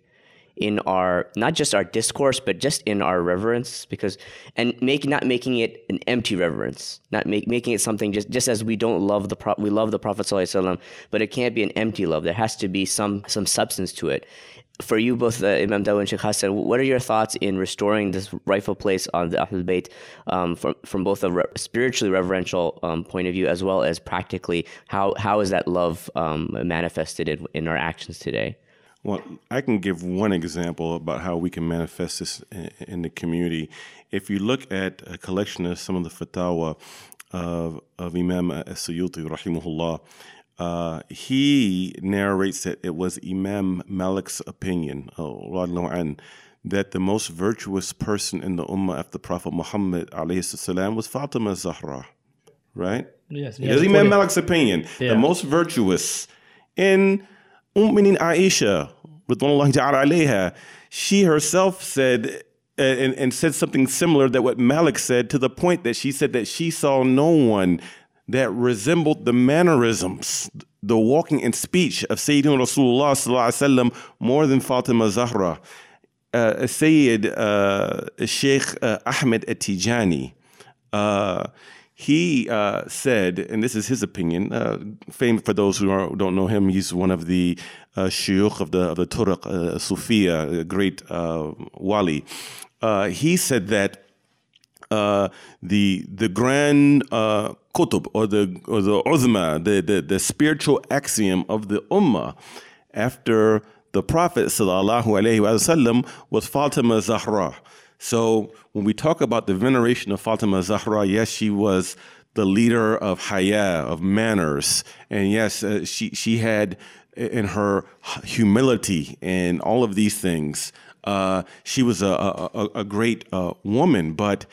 in our not just our discourse but just in our reverence because and make not making it an empty reverence not make, making it something just just as we don't love the pro, we love the prophet sallallahu but it can't be an empty love there has to be some some substance to it for you both, uh, Imam Dawood and Sheikh Hassan, what are your thoughts in restoring this rightful place on the Ahlul Bayt um, from, from both a re- spiritually reverential um, point of view as well as practically? How, how is that love um, manifested in, in, our actions today? Well, I can give one example about how we can manifest this in, the community. If you look at a collection of some of the fatwa of, of Imam As-Suyuti, rahimahullah, uh, he narrates that it was Imam Malik's opinion, uh, that the most virtuous person in the Ummah after Prophet Muhammad salam, was Fatima Zahra. Right? Yes. It is Imam Malik's opinion. Yeah. The most virtuous in Umm Aisha, with Ridwanullah ta'ala alayha, she herself said uh, and, and said something similar that what Malik said to the point that she said that she saw no one that resembled the mannerisms, the walking and speech of Sayyidina Rasulullah sallam, more than Fatima Zahra. Uh, Sayyid uh, Sheikh uh, Ahmed Atijani. Uh, he uh, said, and this is his opinion, uh, famous for those who are, don't know him, he's one of the uh, shuyukh of the, of the Turuq, uh, Sufiya, great uh, wali. Uh, he said that uh, the the grand uh, qutb or the or the uzma, the, the the spiritual axiom of the ummah after the Prophet sallallahu alaihi wasallam was Fatima Zahra. So when we talk about the veneration of Fatima Zahra, yes, she was the leader of haya, of manners, and yes, uh, she she had in her humility and all of these things. Uh, she was a, a, a great uh, woman, but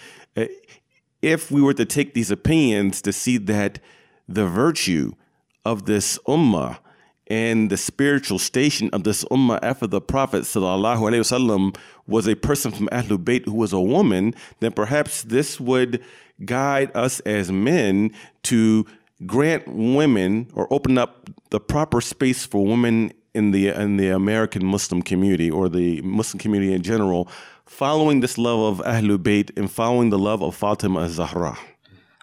if we were to take these opinions to see that the virtue of this ummah and the spiritual station of this ummah after the Prophet wasallam was a person from Ahlul Bayt who was a woman, then perhaps this would guide us as men to grant women or open up the proper space for women in the in the American Muslim community or the Muslim community in general following this love of Ahlul Bayt and following the love of Fatima Zahra?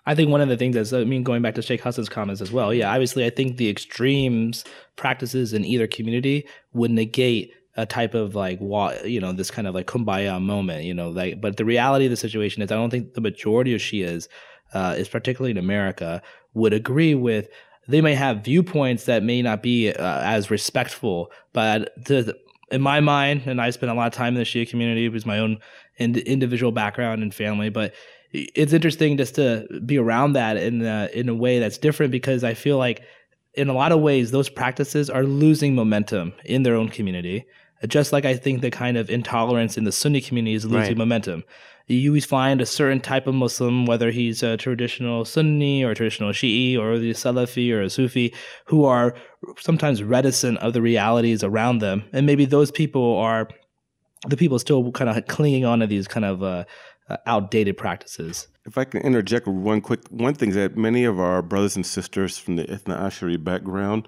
I think one of the things that's, I mean, going back to Sheikh Hassan's comments as well, yeah, obviously, I think the extremes practices in either community would negate a type of like, you know, this kind of like kumbaya moment, you know, like, but the reality of the situation is I don't think the majority of Shias, uh, is particularly in America, would agree with they may have viewpoints that may not be uh, as respectful, but the, in my mind, and I spend a lot of time in the Shia community with my own ind- individual background and family, but it's interesting just to be around that in in a way that's different because I feel like in a lot of ways those practices are losing momentum in their own community. Just like I think the kind of intolerance in the Sunni community is losing right. momentum you always find a certain type of Muslim, whether he's a traditional Sunni or traditional Shi'i or the Salafi or a Sufi, who are sometimes reticent of the realities around them. And maybe those people are the people still kind of clinging on to these kind of uh, uh, outdated practices. If I can interject one quick one thing that many of our brothers and sisters from the Ithna Ashari background,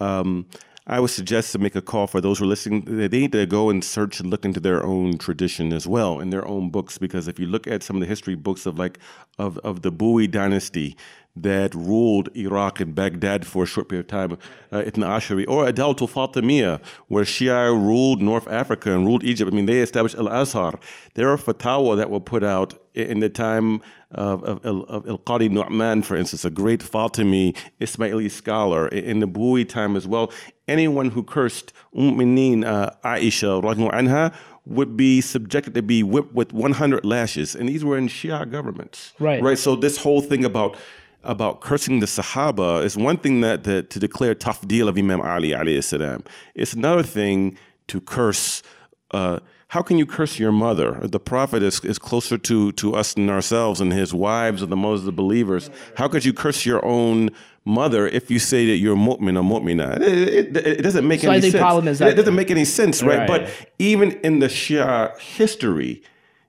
um, I would suggest to make a call for those who are listening. They need to go and search and look into their own tradition as well in their own books. Because if you look at some of the history books of like of, of the Buwi dynasty that ruled Iraq and Baghdad for a short period of time, uh, Ibn Ashari, or Adaltul Fatimiyya, where Shia ruled North Africa and ruled Egypt. I mean, they established Al Azhar. There are fatwa that were put out in the time of, of, of Al Qadi Nu'man, for instance, a great Fatimi Ismaili scholar, in the Bu'i time as well. Anyone who cursed Umm uh, Aisha anha would be subjected to be whipped with 100 lashes. And these were in Shia governments. Right. Right. So this whole thing about about cursing the Sahaba is one thing that, that to declare tafdeel of Imam Ali alayhi salam. It's another thing to curse. Uh, how can you curse your mother? The Prophet is, is closer to, to us than ourselves, and his wives are the most of the believers. How could you curse your own mother if you say that you're mu'min or mu'mina? It, it, it doesn't make So any sense. problem is that- it doesn't make any sense, right? Right. But even in the Shia history,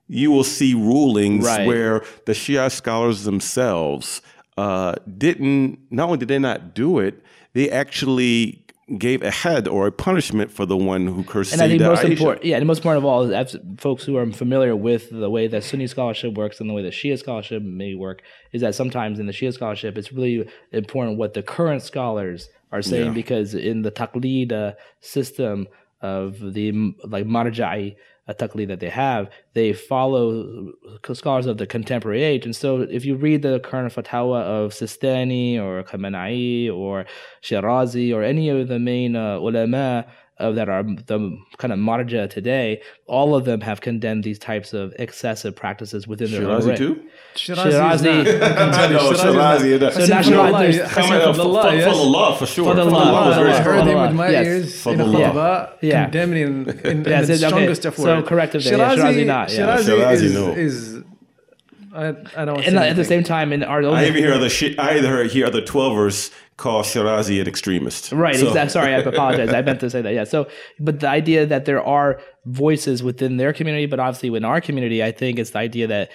you will see rulings Right. where the Shia scholars themselves uh, didn't. Not only did they not do it, they actually gave a hadd or a punishment for the one who cursed And I think most Aisha. important, yeah, and most important of all is folks who are familiar with the way that Sunni scholarship works and the way that Shia scholarship may work is that sometimes in the Shia scholarship it's really important what the current scholars are saying Yeah. because in the taqlid uh, system of the like marja'i uh, taqlid that they have, they follow scholars of the contemporary age. And so if you read the current fatwa of Sistani or Khamenei or Shirazi or any of the main uh, ulama uh, that are the kind of marja today, all of them have condemned these types of excessive practices within their Shirazi right. too? Shirazi. No, Shirazi, that- Hassan national- Fadlallah, there's- Hassan Come on, Fadlallah, for, for, yes. for the law, for sure. For the For law, for the law. I heard him Fadlallah, with my yes. ears in Fadlallah. khutbah Yeah. condemning in, in, Yeah, in the so- okay, strongest of so words. corrective there, yeah, Shirazi not, yeah. Shirazi, Shirazi, is, no. is I, I don't And at the same time, in our I even hear other shi- I either hear other twelvers call Shirazi an extremist. Right, So- exactly. Sorry, I apologize. I meant to say that. Yeah. So, but the idea that there are voices within their community, but obviously in our community, I think it's the idea that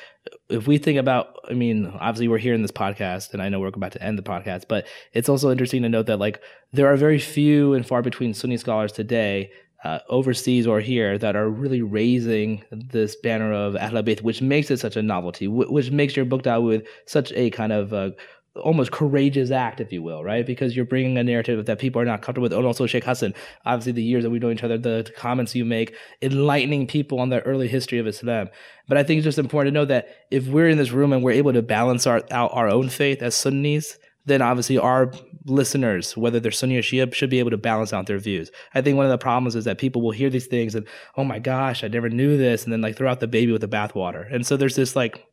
if we think about, I mean, obviously we're here in this podcast, and I know we're about to end the podcast, but it's also interesting to note that like there are very few and far between Sunni scholars today. Uh, overseas or here that are really raising this banner of Ahl Bayt, which makes it such a novelty, wh- which makes your book with such a kind of uh, almost courageous act, if you will, right? Because you're bringing a narrative that people are not comfortable with. And also, Sheikh Hassan, obviously, the years that we know each other, the, comments you make, enlightening people on the early history of Islam. But I think it's just important to know that if we're in this room and we're able to balance our, out our own faith as Sunnis, then obviously our listeners, whether they're Sunni or Shia, should be able to balance out their views. I think one of the problems is that people will hear these things and, oh my gosh, I never knew this, and then like throw out the baby with the bathwater. And so there's this like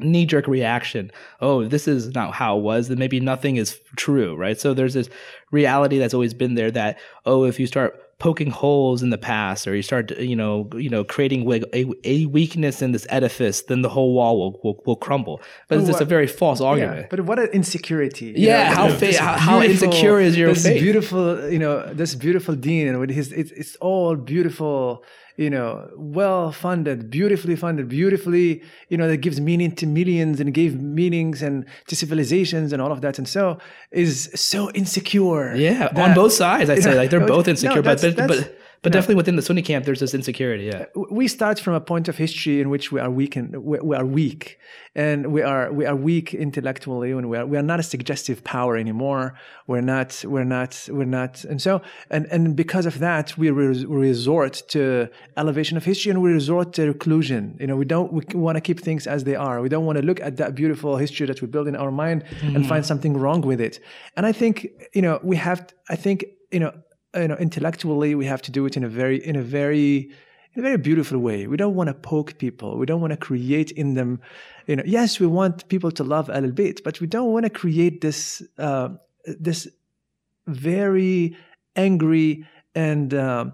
knee jerk reaction. Oh, this is not how it was. Then maybe nothing is true, right? So there's this reality that's always been there that oh, if you start poking holes in the past or you start you know you know creating a, a weakness in this edifice then the whole wall will will, will crumble but it's just a very false argument Yeah, but what an insecurity. Yeah, know, how fa- how- how insecure is your this faith? beautiful, you know, this beautiful dean and with his, it's, it's all beautiful, you know, well funded, beautifully funded, beautifully, you know, that gives meaning to millions and gave meanings and to civilizations and all of that. And so is so insecure. yeah on both sides i'd say like they're no, both no, insecure but that's- but, that's- but but definitely within the Sunni camp, there's this insecurity. Yeah, uh, we start from a point of history in which we are weak and we, we are weak and we are we are weak intellectually and we are we are not a suggestive power anymore. We're not we're not we're not and so and and because of that we re- resort to elevation of history and we resort to reclusion. You know we don't we want to keep things as they are. We don't want to look at that beautiful history that we build in our mind and hmm. find something wrong with it. And i think you know we have i think you know you know intellectually we have to do it in a very in a very in a very beautiful way. We don't want to poke people. We don't want to create in them, you know. Yes, we want people to love Al Bayt, but we don't want to create this uh, this very angry and uh,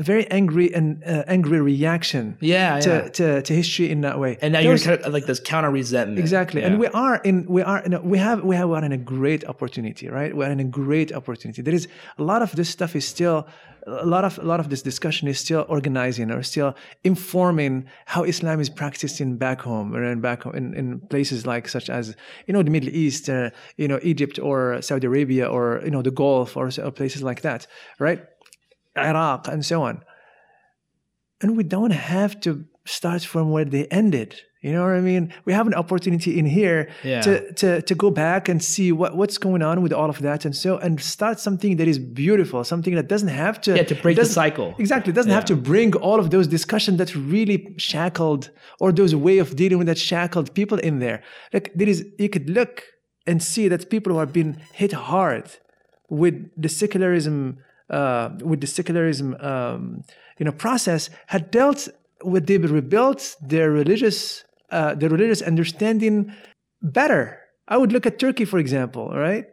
very angry and uh, angry reaction yeah, to, yeah. to to history in that way. And now Those- you're kind of like this counter resentment. Exactly, Yeah. and we are in we are in a, we have we have we're in a great opportunity, right? We're in a great opportunity. There is a lot of this stuff is still a lot of a lot of this discussion is still organizing or still informing how Islam is practiced in back home or in back home in, in places like such as you know the Middle East, uh, you know Egypt or Saudi Arabia or you know the Gulf or, or places like that, right? Iraq and so on. And we don't have to start from where they ended. You know what I mean? We have an opportunity in here Yeah. to, to to go back and see what, what's going on with all of that and so and start something that is beautiful, something that doesn't have to Yeah, to break the cycle. Exactly. It doesn't have to bring all of those discussions that really shackled or those way of dealing with that shackled people in there. Like there is you could look and see that people who have been hit hard with the secularism uh, with the secularism um, you know process had dealt with they rebuilt their religious uh, their religious understanding better I would look at Turkey, for example, right?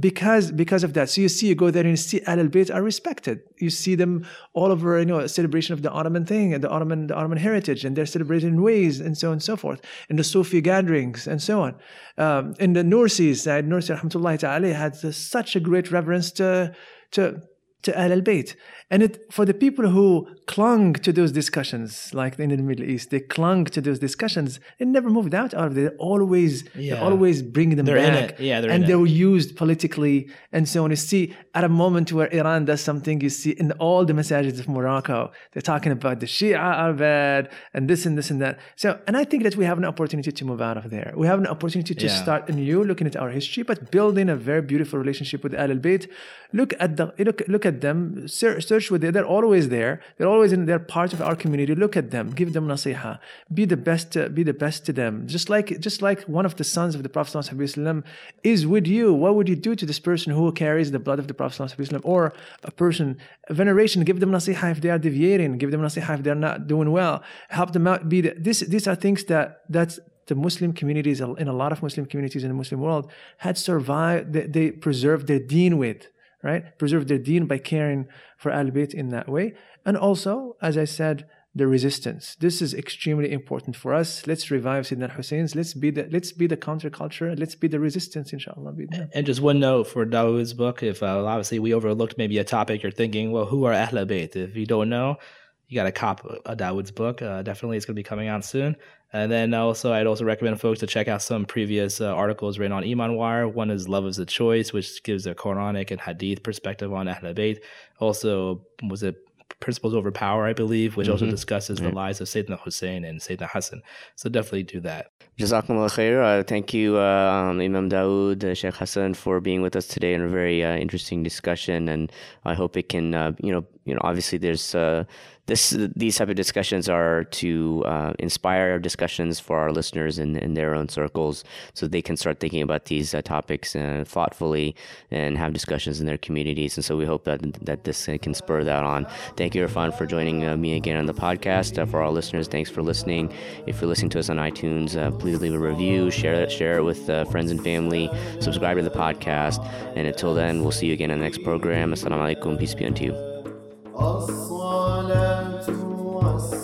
because because of that. So you see, you go there and you see Al Bayt are respected. You see them all over, you know, a celebration of the Ottoman thing and the Ottoman the Ottoman heritage, and they're celebrated in ways and so on and so forth. In the Sufi gatherings and so on. Um, in the Nursi side, Nursi Ta'ala had such a great reverence to to to Al Bayt. And it, for the people who clung to those discussions, like in the Middle East, they clung to those discussions. They never moved out of it. They always, yeah. they always bring them they're back. Yeah, they're and they were used politically and so on. You see, at a moment where Iran does something, you see in all the messages of Morocco, they're talking about the Shia are bad and this and this and that. So, and I think that we have an opportunity to move out of there. We have an opportunity to yeah. start anew, looking at our history, but building a very beautiful relationship with Al Bayt. Look at the look look at them. Search with them. They're always always there. They're always in. They're part of our community. Look at them. Give them nasiha. Be the best. Uh, be the best to them. Just like just like one of the sons of the Prophet ﷺ is with you. What would you do to this person who carries the blood of the Prophet ﷺ or a person veneration? Give them nasiha if they are deviating. Give them nasiha if they're not doing well. Help them out. Be the, this. These are things that that's the Muslim communities in a lot of Muslim communities in the Muslim world had survived. They, they preserved their deen with right? Preserve their deen by caring for Al in that way. And also, as I said, the resistance. This is extremely important for us. Let's revive Sayyidina Hussein's. Let's be the let's be the counterculture. Let's be the resistance, inshallah. And just one note for Dawood's book. If uh, obviously we overlooked maybe a topic, you're thinking, well, who are Ahl Bayt? If you don't know, you got to cop a Dawood's book. Uh, definitely, it's going to be coming out soon. And then also, I'd also recommend folks to check out some previous uh, articles written on Iman Wire. One is Love is a Choice, which gives a Quranic and Hadith perspective on Ahl Bayt. Also, was it Principles Over Power, I believe, which mm-hmm. also discusses yeah. the lives of Sayyidina Hussein and Sayyidina Hassan. So definitely do that. Jazakumullah khair. Uh, thank you, uh, um, Imam Dawood, uh, Sheikh Hassan, for being with us today in a very uh, interesting discussion. And I hope it can, uh, you know, you know, obviously there's uh, this these type of discussions are to uh, inspire discussions for our listeners in, in their own circles so they can start thinking about these uh, topics uh, thoughtfully and have discussions in their communities and so we hope that that this uh, can spur that on. Thank you Irfan for joining uh, me again on the podcast. Uh, for our listeners thanks for listening. If you're listening to us on iTunes please leave a review share it share it with friends and family subscribe to the podcast and until then we'll see you again in the next program. Assalamu alaikum peace be unto you الصلاة والسلام.